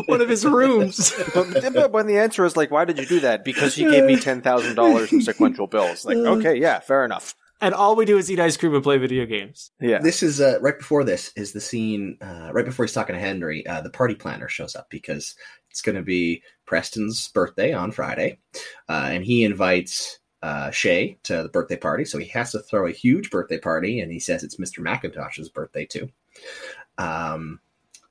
one of his rooms. But, but when the answer is like, why did you do that? Because he gave me ten thousand dollars in sequential bills. Like, okay, yeah, fair enough. And all we do is eat ice cream and play video games. Yeah, This is uh, right before this is the scene uh, right before he's talking to Henry. Uh, the party planner shows up because it's going to be Preston's birthday on Friday, uh, and he invites uh, Shay to the birthday party. So he has to throw a huge birthday party, and he says it's Mr. McIntosh's birthday too. Um,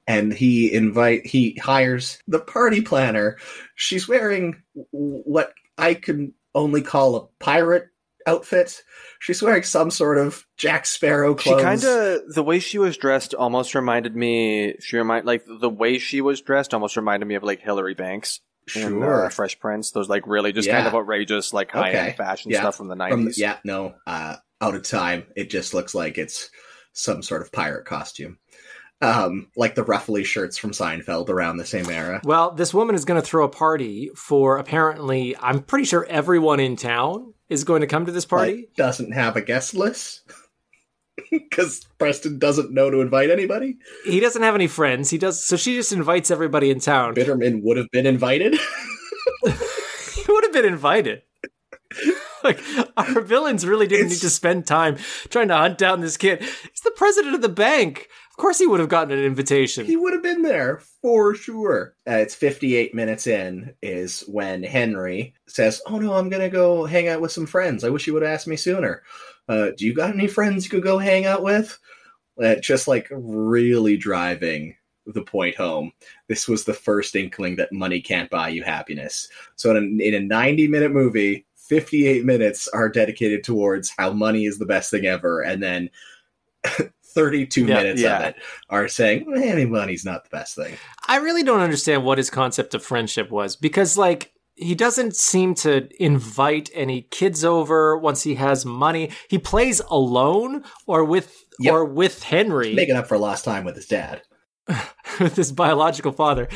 and he invite he hires the party planner. She's wearing what I can only call a pirate outfit. She's wearing some sort of Jack Sparrow she kind of the way she was dressed almost reminded me. She remind like the way she was dressed almost reminded me of like Hilary Banks. in, sure uh, Fresh Prince. Those like really just kind of outrageous like high end Okay. fashion Yeah. stuff from the nineties. yeah, no, uh, out of time. It just looks like it's some sort of pirate costume, um, like the ruffly shirts from Seinfeld around the same era. Well, this woman is going to throw a party for apparently, I'm pretty sure everyone in town is going to come to this party. Like, doesn't have a guest list because Preston doesn't know to invite anybody. he doesn't have any friends. He does, so she just invites everybody in town. Biderman would have been invited. he would have been invited. like our villains really didn't It's- need to spend time trying to hunt down this kid. He's the president of the bank. Of course, he would have gotten an invitation. he would have been there for sure. Uh, it's 58 minutes in is when Henry says, "Oh no, I'm gonna go hang out with some friends. I wish you would have asked me sooner. Uh, do you got any friends you could go hang out with?" Uh, just like really driving the point home. This was the first inkling that money can't buy you happiness. So in a, in a 90 minute movie. 58 minutes are dedicated towards how money is the best thing ever, and then 32 Yeah, minutes yeah. of it are saying eh, maybe money's not the best thing. I really don't understand what his concept of friendship was because, like, he doesn't seem to invite any kids over once he has money. He plays alone or with Yep. or with Henry. Making up for lost time with his dad. with his biological father.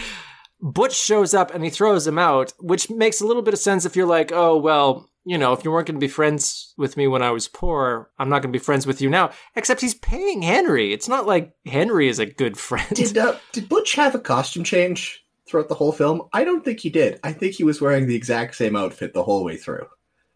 Butch shows up and he throws him out, which makes a little bit of sense if you're like, oh, well, you know, if you weren't going to be friends with me when I was poor, I'm not going to be friends with you now. Except he's paying Henry. It's not like Henry is a good friend. Did uh, did Butch have a costume change throughout the whole film? I don't think he did. I think he was wearing the exact same outfit the whole way through.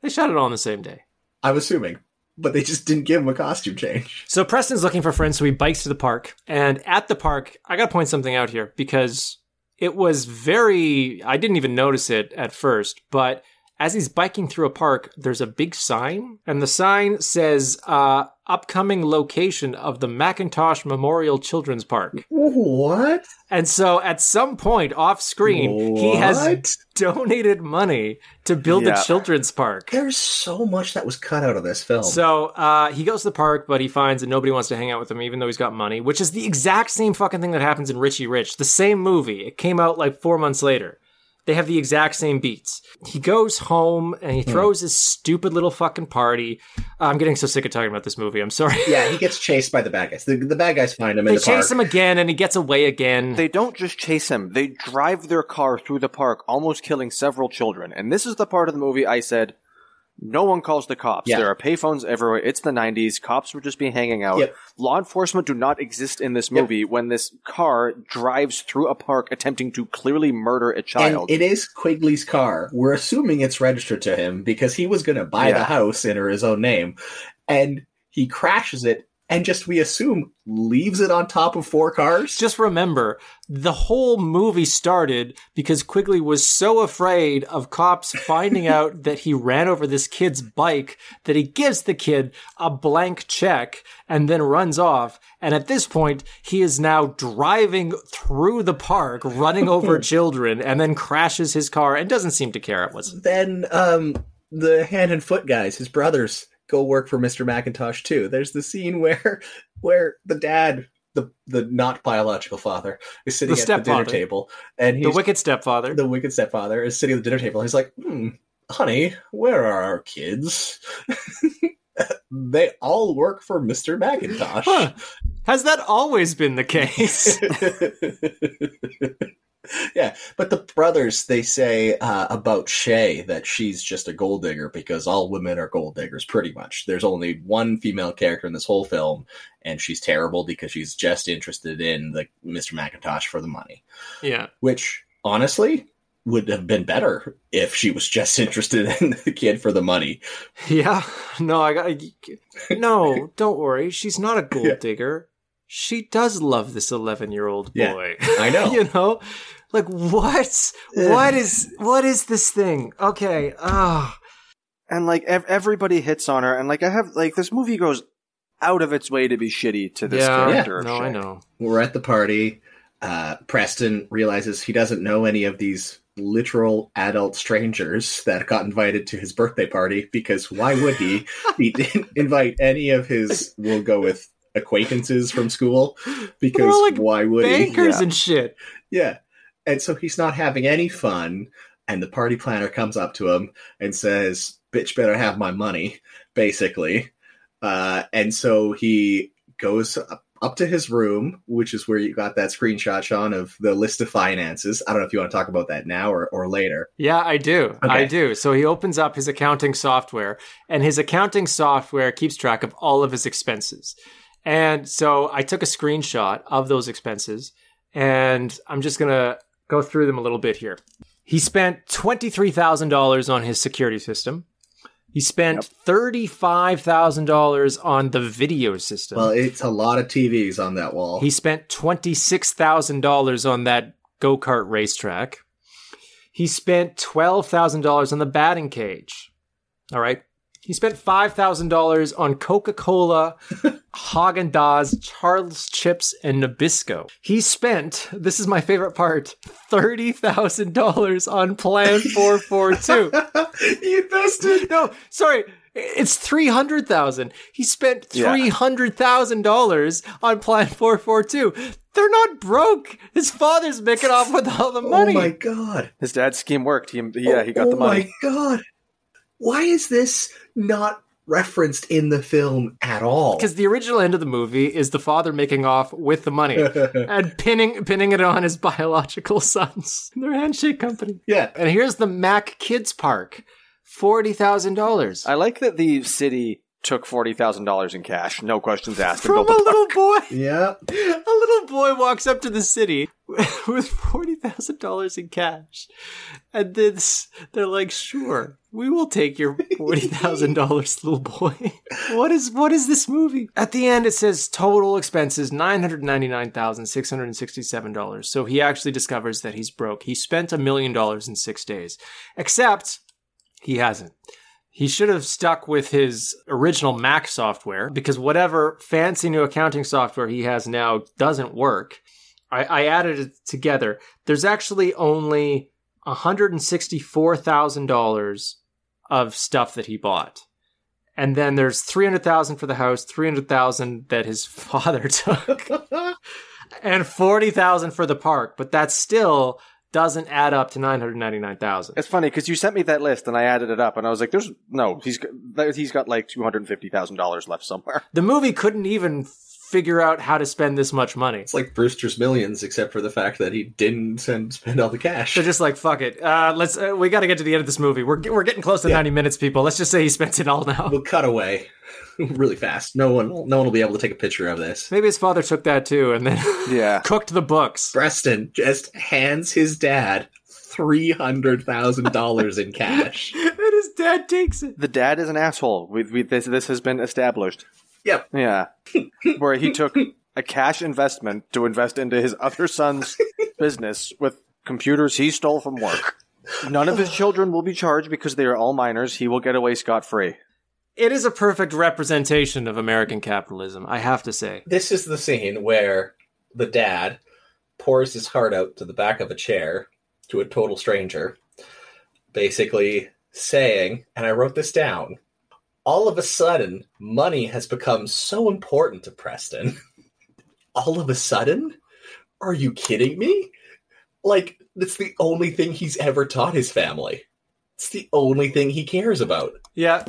they shot it all on the same day. I'm assuming, but they just didn't give him a costume change. So Preston's looking for friends, so he bikes to the park. And at the park, I got to point something out here because it was very, I didn't even notice it at first, but as he's biking through a park, there's a big sign, and the sign says, uh, upcoming location of the Macintosh Memorial Children's Park. What? And so at some point off screen, he has donated money to build Yeah. a children's park. There's so much that was cut out of this film. So uh, he goes to the park, but he finds that nobody wants to hang out with him, even though he's got money, which is the exact same fucking thing that happens in Richie Rich. The same movie. It came out like four months later. They have the exact same beats. He goes home and Hmm. he throws his stupid little fucking party. I'm getting so sick of talking about this movie. I'm sorry. yeah, he gets chased by the bad guys. The, the bad guys find him in They the chase park. him again and he gets away again. They don't just chase him; they drive their car through the park, almost killing several children. And this is the part of the movie I said, no one calls the cops. Yeah. There are payphones everywhere. It's the '90s. Cops would just be hanging out. Yep. Law enforcement do not exist in this movie when this car drives through a park attempting to clearly murder a and child. it is Quigley's car. We're assuming it's registered to him because he was going to buy the house in his own name, and he crashes it and just we assume leaves it on top of four cars. Just remember, the whole movie started because Quigley was so afraid of cops finding out that he ran over this kid's bike that he gives the kid a blank check and then runs off. And at this point, he is now driving through the park, running over children, and then crashes his car and doesn't seem to care it was. then um, the hand and foot guys, his brothers, go work for Mister Macintosh too. There's the scene where where the dad. The, the not biological father is sitting The at the dinner table, and he's The wicked stepfather. the wicked stepfather is sitting at the dinner table and he's like, hmm, honey, where are our kids? they all work for Mr. Macintosh. Huh. Has that always been the case? yeah, but the brothers they say uh, about Shay that she's just a gold digger because all women are gold diggers, pretty much. There's only one female character in this whole film, and she's terrible because she's just interested in the Mr. McIntosh for the money. yeah. Which honestly would have been better if she was just interested in the kid for the money. Yeah. No, I got. No, don't worry. She's not a gold Yeah. digger. She does love this 11 year old Yeah, boy. I know. you know? Like, what? what is what is this thing? Okay. Ah. and like ev- everybody hits on her, and like I have like this movie goes out of its way to be shitty to this yeah. character. of No, I know. We're at the party. Uh, Preston realizes he doesn't know any of these literal adult strangers that got invited to his birthday party because why would he? he didn't invite any of his, we'll go with acquaintances from school because like, why would he? Bankers Yeah. and shit. Yeah. And so he's not having any fun. And the party planner comes up to him and says, Bitch, better have my money, basically. Uh, and so he goes up, up to his room, which is where you got that screenshot, Shawn, of the list of finances. I don't know if you want to talk about that now or, or later. Yeah, I do. I do. So he opens up his accounting software, and his accounting software keeps track of all of his expenses. And so I took a screenshot of those expenses, and I'm just going to go through them a little bit here. He spent $23,000 on his security system. He spent $35,000 on the video system. Well, it's a lot of TVs on that wall. He spent $26,000 on that go kart racetrack. He spent $12,000 on the batting cage. All right. He spent $5,000 on Coca Cola, Haagen Dazs, Charles Chips, and Nabisco. He spent, this is my favorite part, $30,000 on Plan 442. you invested. No, sorry. It's three hundred thousand. He spent Yeah. three hundred thousand dollars on Plan Four Four Two. They're not broke. His father's making off with all the oh money. Oh my god. His dad's scheme worked. He yeah, he got oh the money. oh money. my god! Why is this not referenced in the film at all? Because the original end of the movie is the father making off with the money and pinning pinning it on his biological sons. Their handshake company. yeah, And here's the Mac Kids Park, forty thousand dollars I like that the city took forty thousand dollars in cash, no questions asked, from a built a little boy. yeah. A little boy walks up to the city with forty thousand dollars in cash, and then they're like, "Sure, we will take your forty thousand dollars, little boy." what is what is this movie? At the end, it says total expenses nine hundred ninety nine thousand six hundred sixty seven dollars. So he actually discovers that he's broke. He spent a million dollars in six days, except he hasn't. He should have stuck with his original Mac software because whatever fancy new accounting software he has now doesn't work. I, I added it together. There's actually only $164,000 of stuff that he bought. And then there's 300,000 for the house, 300,000 that his father took, and 40,000 for the park, but that's still doesn't add up to 999,000. It's funny because you sent me that list and I added it up, and I was like, "There's no, he's got, he's got like two hundred fifty thousand dollars left somewhere." The movie couldn't even figure out how to spend this much money. It's like Brewster's Millions, except for the fact that he didn't send, spend all the cash. They're just like, fuck it. Uh, let's. Uh, we got to get to the end of this movie. We're we're getting close to Yeah. ninety minutes, people. Let's just say he spent it all now. we'll cut away really fast. No one, no one will be able to take a picture of this. Maybe his father took that too, and then Yeah, cooked the books. Preston just hands his dad three hundred thousand dollars in cash. and his dad takes it. the dad is an asshole. We, we, this this has been established. Yep. Yeah, where he took a cash investment to invest into his other son's business with computers he stole from work. None of his children will be charged because they are all minors. He will get away scot free. It is a perfect representation of American capitalism. I have to say. This is the scene where the dad pours his heart out to the back of a chair to a total stranger, basically saying, and I wrote this down. All of a sudden, money has become so important to Preston. All of a sudden? Are you kidding me? Like, that's the only thing he's ever taught his family. It's the only thing he cares about. Yeah.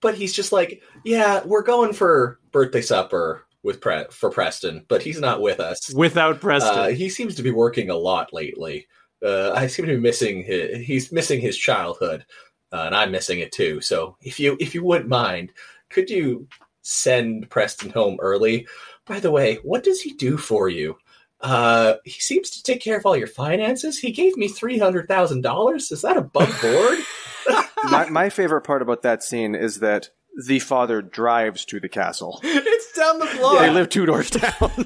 But he's just like, yeah, we're going for birthday supper with Pre- for Preston, but he's not with us. Without Preston. Uh, he seems to be working a lot lately. Uh, I seem to be missing his, he's missing his childhood, uh, and I'm missing it too. So if you if you wouldn't mind, could you send Preston home early? By the way, what does he do for you? Uh, he seems to take care of all your finances. He gave me three hundred thousand dollars. Is that above board? my, my favorite part about that scene is that the father drives to the castle. it's down the block. They live two doors down.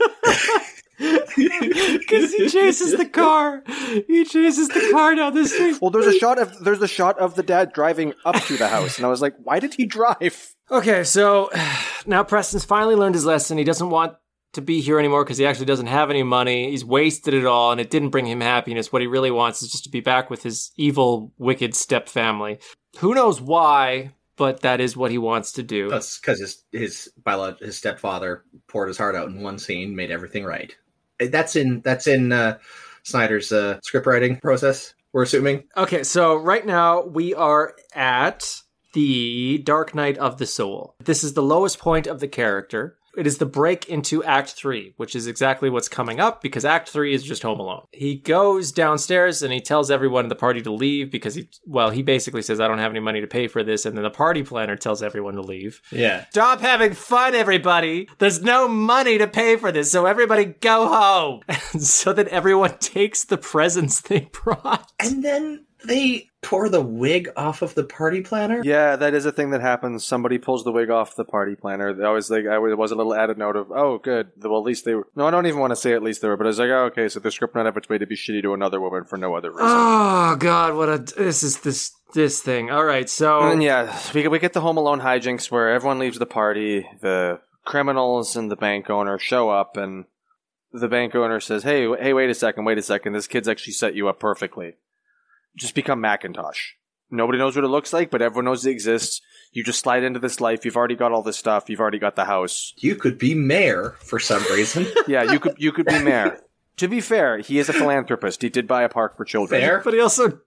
Because he chases the car. He chases the car down the street. well, there's a shot of there's a shot of the dad driving up to the house, and I was like, why did he drive? Okay, so now Preston's finally learned his lesson. He doesn't want to be here anymore because he actually doesn't have any money. He's wasted it all, and it didn't bring him happiness. What he really wants is just to be back with his evil, wicked step family. Who knows why, but that is what he wants to do. That's because his his biolog- his stepfather poured his heart out in one scene, made everything right. That's in that's in uh, Snyder's uh, script writing process. We're assuming. Okay, so right now we are at the Dark Night of the Soul. This is the lowest point of the character. It is the break into Act 3, which is exactly what's coming up because Act 3 is just Home Alone. He goes downstairs and he tells everyone in the party to leave because he, well, he basically says, I don't have any money to pay for this. And then the party planner tells everyone to leave. Yeah. Stop having fun, everybody. There's no money to pay for this, so everybody go home. And so that everyone takes the presents they brought. And then they tore the wig off of the party planner. Yeah, that is a thing that happens. Somebody pulls the wig off the party planner. I was like, I was, a little added note of, oh, good. Well, at least they were. No, I don't even want to say at least they were, but I was like, oh, okay, so the script went out of its way to be shitty to another woman for no other reason. Oh God, what a this is this this thing. All right, so And then, yeah, we, we get the Home Alone hijinks where everyone leaves the party. The criminals and the bank owner show up, and the bank owner says, "Hey, hey, wait a second, wait a second. This kid's actually set you up perfectly. Just become Macintosh. Nobody knows what it looks like, but everyone knows it exists. You just slide into this life. You've already got all this stuff. You've already got the house. You could be mayor for some reason. Yeah, you could you could be mayor. to be fair, he is a philanthropist. He did buy a park for children. Fair. but he also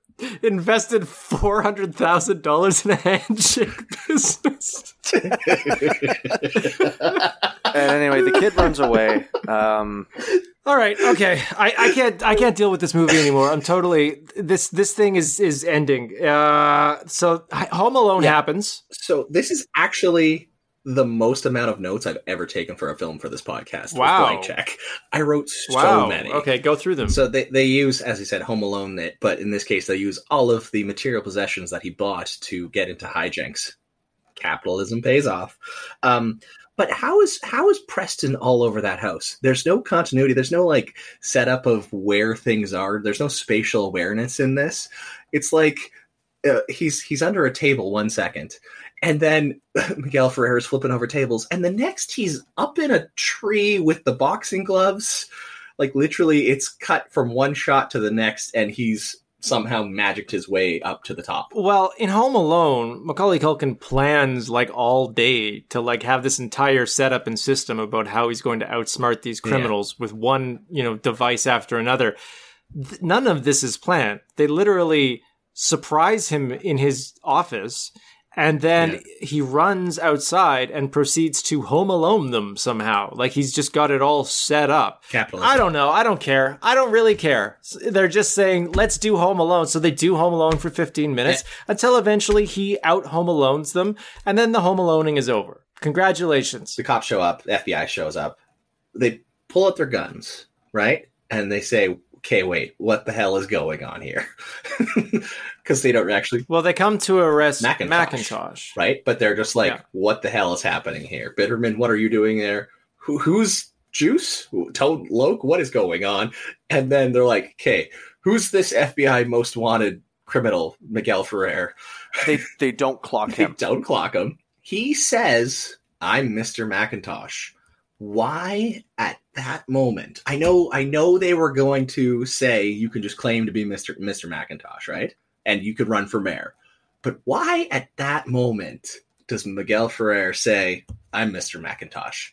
invested four hundred thousand dollars in a handshake business. And anyway, the kid runs away. Um, All right, okay. I, I can't I can't deal with this movie anymore. I'm totally this this thing is is ending. Uh, so Home Alone Yeah. happens. so this is actually the most amount of notes I've ever taken for a film for this podcast. Wow. Blank check. I wrote so wow. many. Okay, go through them. So they, they use, as he said, Home Alone, that, but in this case, they use all of the material possessions that he bought to get into hijinks. Capitalism pays off. Um, but how is how is Preston all over that house? There's no continuity. There's no like setup of where things are. There's no spatial awareness in this. It's like uh, he's he's under a table one second, and then Miguel Ferrer is flipping over tables, and the next he's up in a tree with the boxing gloves like literally it's cut from one shot to the next and he's somehow magicked his way up to the top Well, in Home Alone, Macaulay Culkin plans like all day to like have this entire setup and system about how he's going to outsmart these criminals with one, you know, device after another. Th- none of this is planned. They literally surprise him in his office and then he runs outside and proceeds to home alone them somehow. Like he's just got it all set up. capitalism I don't know. I don't care. I don't really care. They're just saying, let's do Home Alone. So they do Home Alone for 15 minutes until eventually he out Home Alones them, and then the Home Aloning is over. Congratulations. the cops show up the fbi shows up they pull out their guns right and they say okay wait what the hell is going on here because they don't actually Well, they come to arrest Macintosh. Macintosh. right? But they're just like Yeah. what the hell is happening here? Biderman what are you doing there? Who, who's juice? Tone Loc what is going on. And then they're like okay who's this fbi most wanted criminal miguel ferrer? They they don't clock they him. don't clock him. He says i'm mr macintosh. Why at that moment? I know i know they were going to say you can just claim to be mr mr macintosh right and you could run for mayor but why at that moment does miguel ferrer say i'm mr macintosh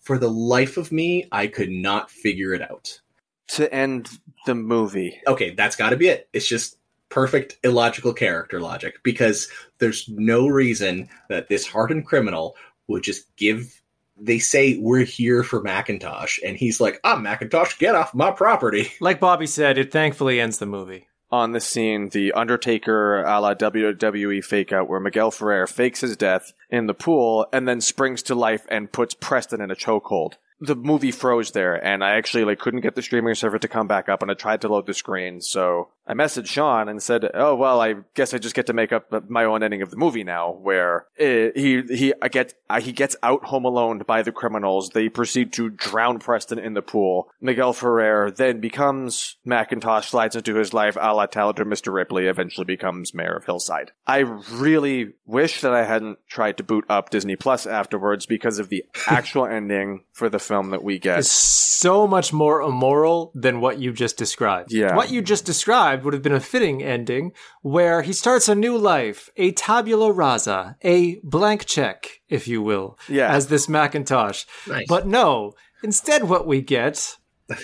for the life of me i could not figure it out To end the movie. okay that's got to be it it's just perfect illogical character logic because there's no reason that this hardened criminal would just give they say we're here for Macintosh and he's like, I'm Macintosh, get off my property. Like Bobby said, it thankfully ends the movie. On the scene the Undertaker a la WWE fake out where Miguel Ferrer fakes his death in the pool and then springs to life and puts Preston in a chokehold. The movie froze there and I actually like couldn't get the streaming server to come back up and I tried to load the screen. So I messaged Shawn and said, "Oh well, I guess I just get to make up my own ending of the movie now where uh, he he I get he gets out home alone by the criminals. They proceed to drown Preston in the pool. Miguel Ferrer then becomes Macintosh, slides into his life a la talented Mr. Ripley, eventually becomes mayor of Hillside. I really wish that I hadn't tried to boot up Disney Plus afterwards because of the actual ending for the film that we get. Is so much more immoral than what you just described. Yeah. What you just described would have been a fitting ending where he starts a new life, a tabula rasa, a blank check, if you will, Yeah. as this Macintosh. Nice. But no, instead what we get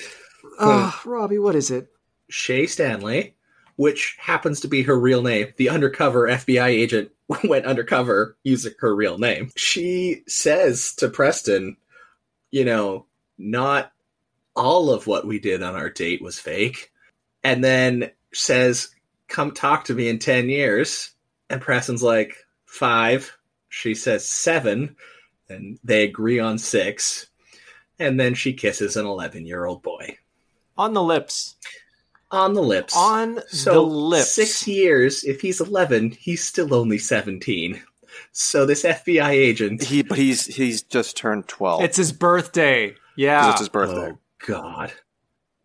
Oh, Robbie, what is it? Shay Stanley, which happens to be her real name. The undercover FBI agent went undercover using her real name. She says to Preston, you know, not all of what we did on our date was fake. And then says, come talk to me in 10 years. And Preston's like, five. She says seven. And they agree on six. And then she kisses an 11 year old boy On the lips. on the lips. On so the lips. six years. If he's eleven, he's still only seventeen. So this FBI agent. he but he's he's just turned 12. It's his birthday. Yeah. it's his birthday. Oh God.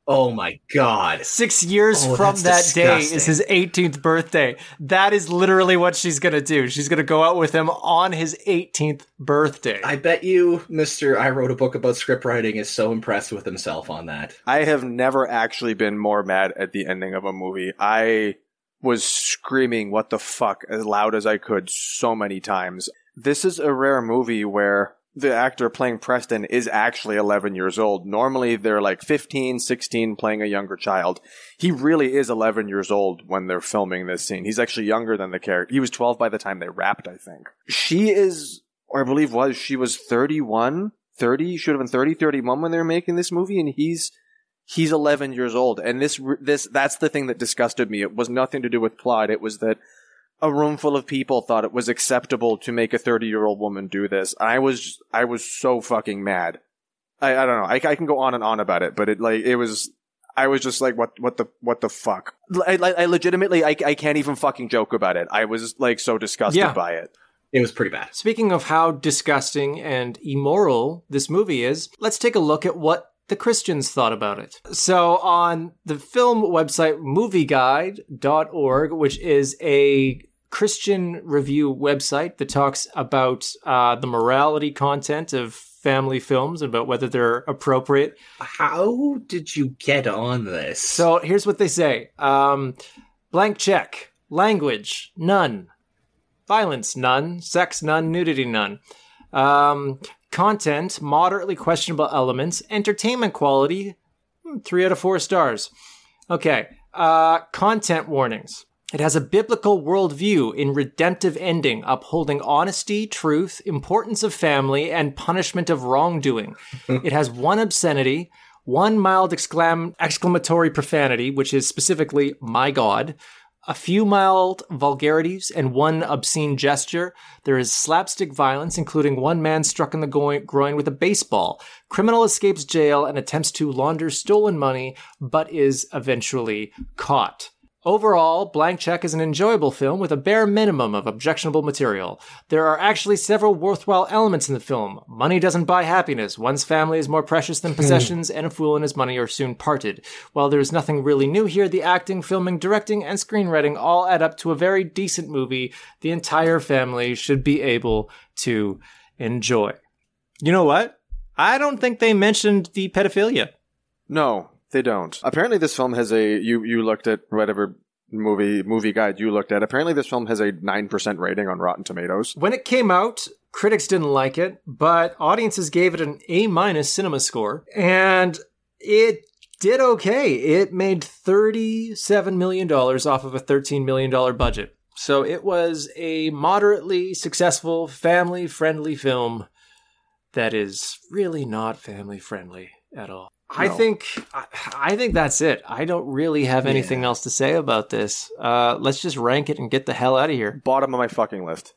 Oh my God. Six years Oh, from that's that day is his 18th birthday. That is literally what she's going to do. She's going to go out with him on his 18th birthday. I bet you, Mister. I wrote a book about script writing. Is so impressed with himself on that. I have never actually been more mad at the ending of a movie. I was screaming what the fuck as loud as I could so many times. This is a rare movie where the actor playing Preston is actually 11 years old. Normally they're like 15, 16 playing a younger child. He really is 11 years old when they're filming this scene. He's actually younger than the character. He was 12 by the time they wrapped, I think. She is, or I believe was, she was 31, 30, should have been 30, 31 when they were making this movie and he's he's 11 years old and this this that's the thing that disgusted me it was nothing to do with plot it was that a room full of people thought it was acceptable to make a 30 year old woman do this i was i was so fucking mad i, I don't know I, I can go on and on about it but it like it was i was just like what what the what the fuck i, I, I legitimately I, I can't even fucking joke about it i was like so disgusted Yeah. by it It was pretty bad. Speaking of how disgusting and immoral this movie is, let's take a look at what the Christians thought about it. So, on the film website movieguide.org, which is a Christian review website that talks about uh, the morality content of family films and about whether they're appropriate. How did you get on this? So, here's what they say um, blank check, language, none. Violence, none. Sex, none. Nudity, none. Um, content, moderately questionable elements. Entertainment quality, hmm, three out of four stars. Okay. Uh, content warnings. It has a biblical worldview in redemptive ending, upholding honesty, truth, importance of family, and punishment of wrongdoing. it has one obscenity, one mild exclam- exclamatory profanity, which is specifically "my God," a few mild vulgarities, and one obscene gesture. There is slapstick violence, including one man struck in the groin with a baseball. Criminal escapes jail and attempts to launder stolen money, but is eventually caught. Overall, Blank Check is an enjoyable film with a bare minimum of objectionable material. There are actually several worthwhile elements in the film. Money doesn't buy happiness, one's family is more precious than hmm. possessions, and a fool and his money are soon parted. While there's nothing really new here, the acting, filming, directing, and screenwriting all add up to a very decent movie the entire family should be able to enjoy. You know what? I don't think they mentioned the pedophilia. No, they don't. Apparently, this film has a you you looked at whatever movie movie guide you looked at. Apparently, this film has a nine percent rating on Rotten Tomatoes. When it came out, critics didn't like it, but audiences gave it an A minus cinema score, and it did okay. It made $37 million off of a $13 million budget. So it was a moderately successful, family friendly film that is really not family friendly at all. I No. think I, I think that's it. I don't really have anything Yeah. else to say about this. Uh, let's just rank it and get the hell out of here. Bottom of my fucking list.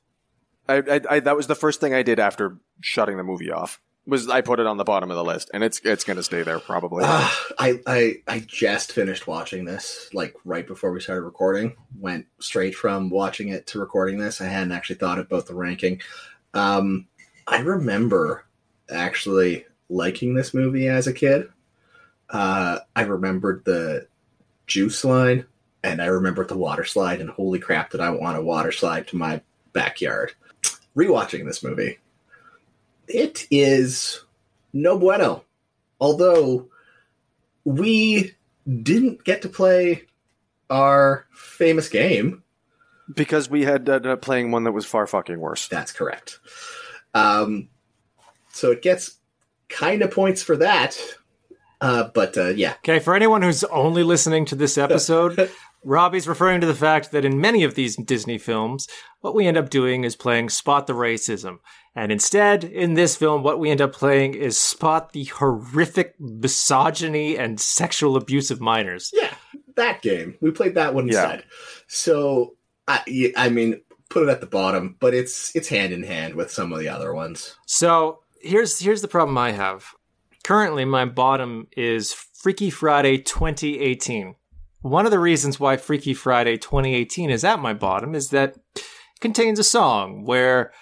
I, I, I that was the first thing I did after shutting the movie off. Was I put it on the bottom of the list, and it's it's gonna stay there probably. Ah, I, I I just finished watching this like right before we started recording. Went straight from watching it to recording this. I hadn't actually thought about the ranking. Um, I remember actually liking this movie as a kid. Uh, I remembered the juice line, and I remembered the water slide. And holy crap, did I want a water slide to my backyard? Rewatching this movie, it is no bueno. Although we didn't get to play our famous game. because we had ended up playing one that was far fucking worse. That's correct. Um, so it gets kind of points for that. Uh, but uh, yeah, Okay, for anyone who's only listening to this episode, Robbie's referring to the fact that in many of these Disney films, what we end up doing is playing Spot the Racism. And instead, in this film, what we end up playing is Spot the horrific misogyny and sexual abuse of minors. yeah, that game we played that one Yeah. instead. So I, I mean, put it at the bottom, but it's it's hand in hand with some of the other ones. So here's here's the problem I have. Currently, my bottom is Freaky Friday 2018. One of the reasons why Freaky Friday 2018 is at my bottom is that it contains a song where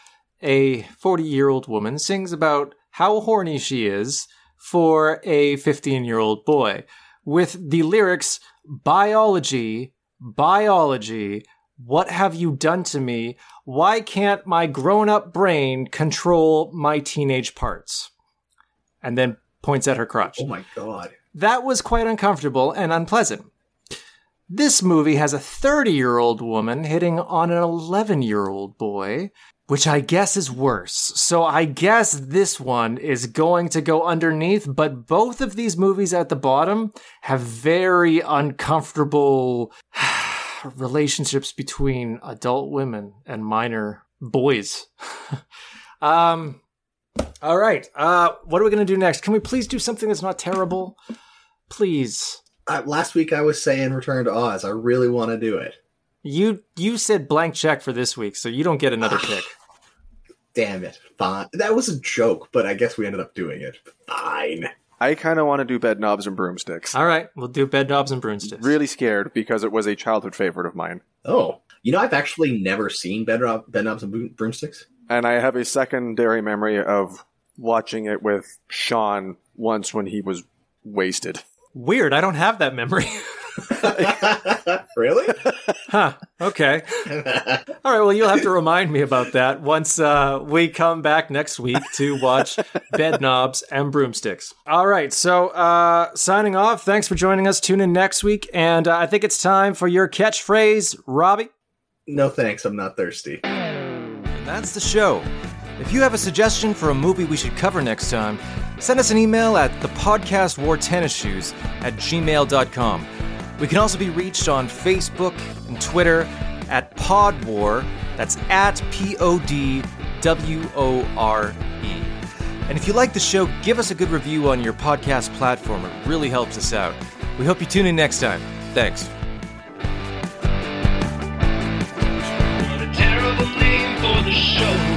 a 40 year old woman sings about how horny she is for a 15 year old boy with the lyrics biology, biology, what have you done to me? Why can't my grown up brain control my teenage parts? And then points at her crotch. Oh my god! That was quite uncomfortable and unpleasant. This movie has a 30 year old woman hitting on an 11 year old boy, which I guess is worse. So I guess this one is going to go underneath, but both of these movies at the bottom have very uncomfortable relationships between adult women and minor boys. um, all right. Uh, what are we going to do next? Can we please do something that's not terrible? Please. Uh, last week I was saying Return to Oz. I really want to do it. You you said blank check for this week, so you don't get another pick. Damn it! Fine. That was a joke, but I guess we ended up doing it. Fine. I kind of want to do bed knobs and broomsticks. All right, we'll do bed knobs and broomsticks. Really scared because it was a childhood favorite of mine, Oh, you know, I've actually never seen Bed, Rob- Bed Knobs and Broomsticks. And I have a secondary memory of watching it with Shawn once when he was wasted. Weird. I don't have that memory. really? huh. Okay. All right. Well, you'll have to remind me about that once uh, we come back next week to watch Bed Knobs and Broomsticks. All right. So, uh, signing off. Thanks for joining us. Tune in next week. And uh, I think it's time for your catchphrase, Robbie. no, thanks. I'm not thirsty. That's the show. If you have a suggestion for a movie we should cover next time, send us an email at the podcast wore tennis shoes at gmail.com. We can also be reached on Facebook and Twitter at PodWore. That's at P O D W O R E. And if you like the show, give us a good review on your podcast platform. It really helps us out. We hope you tune in next time. Thanks. show.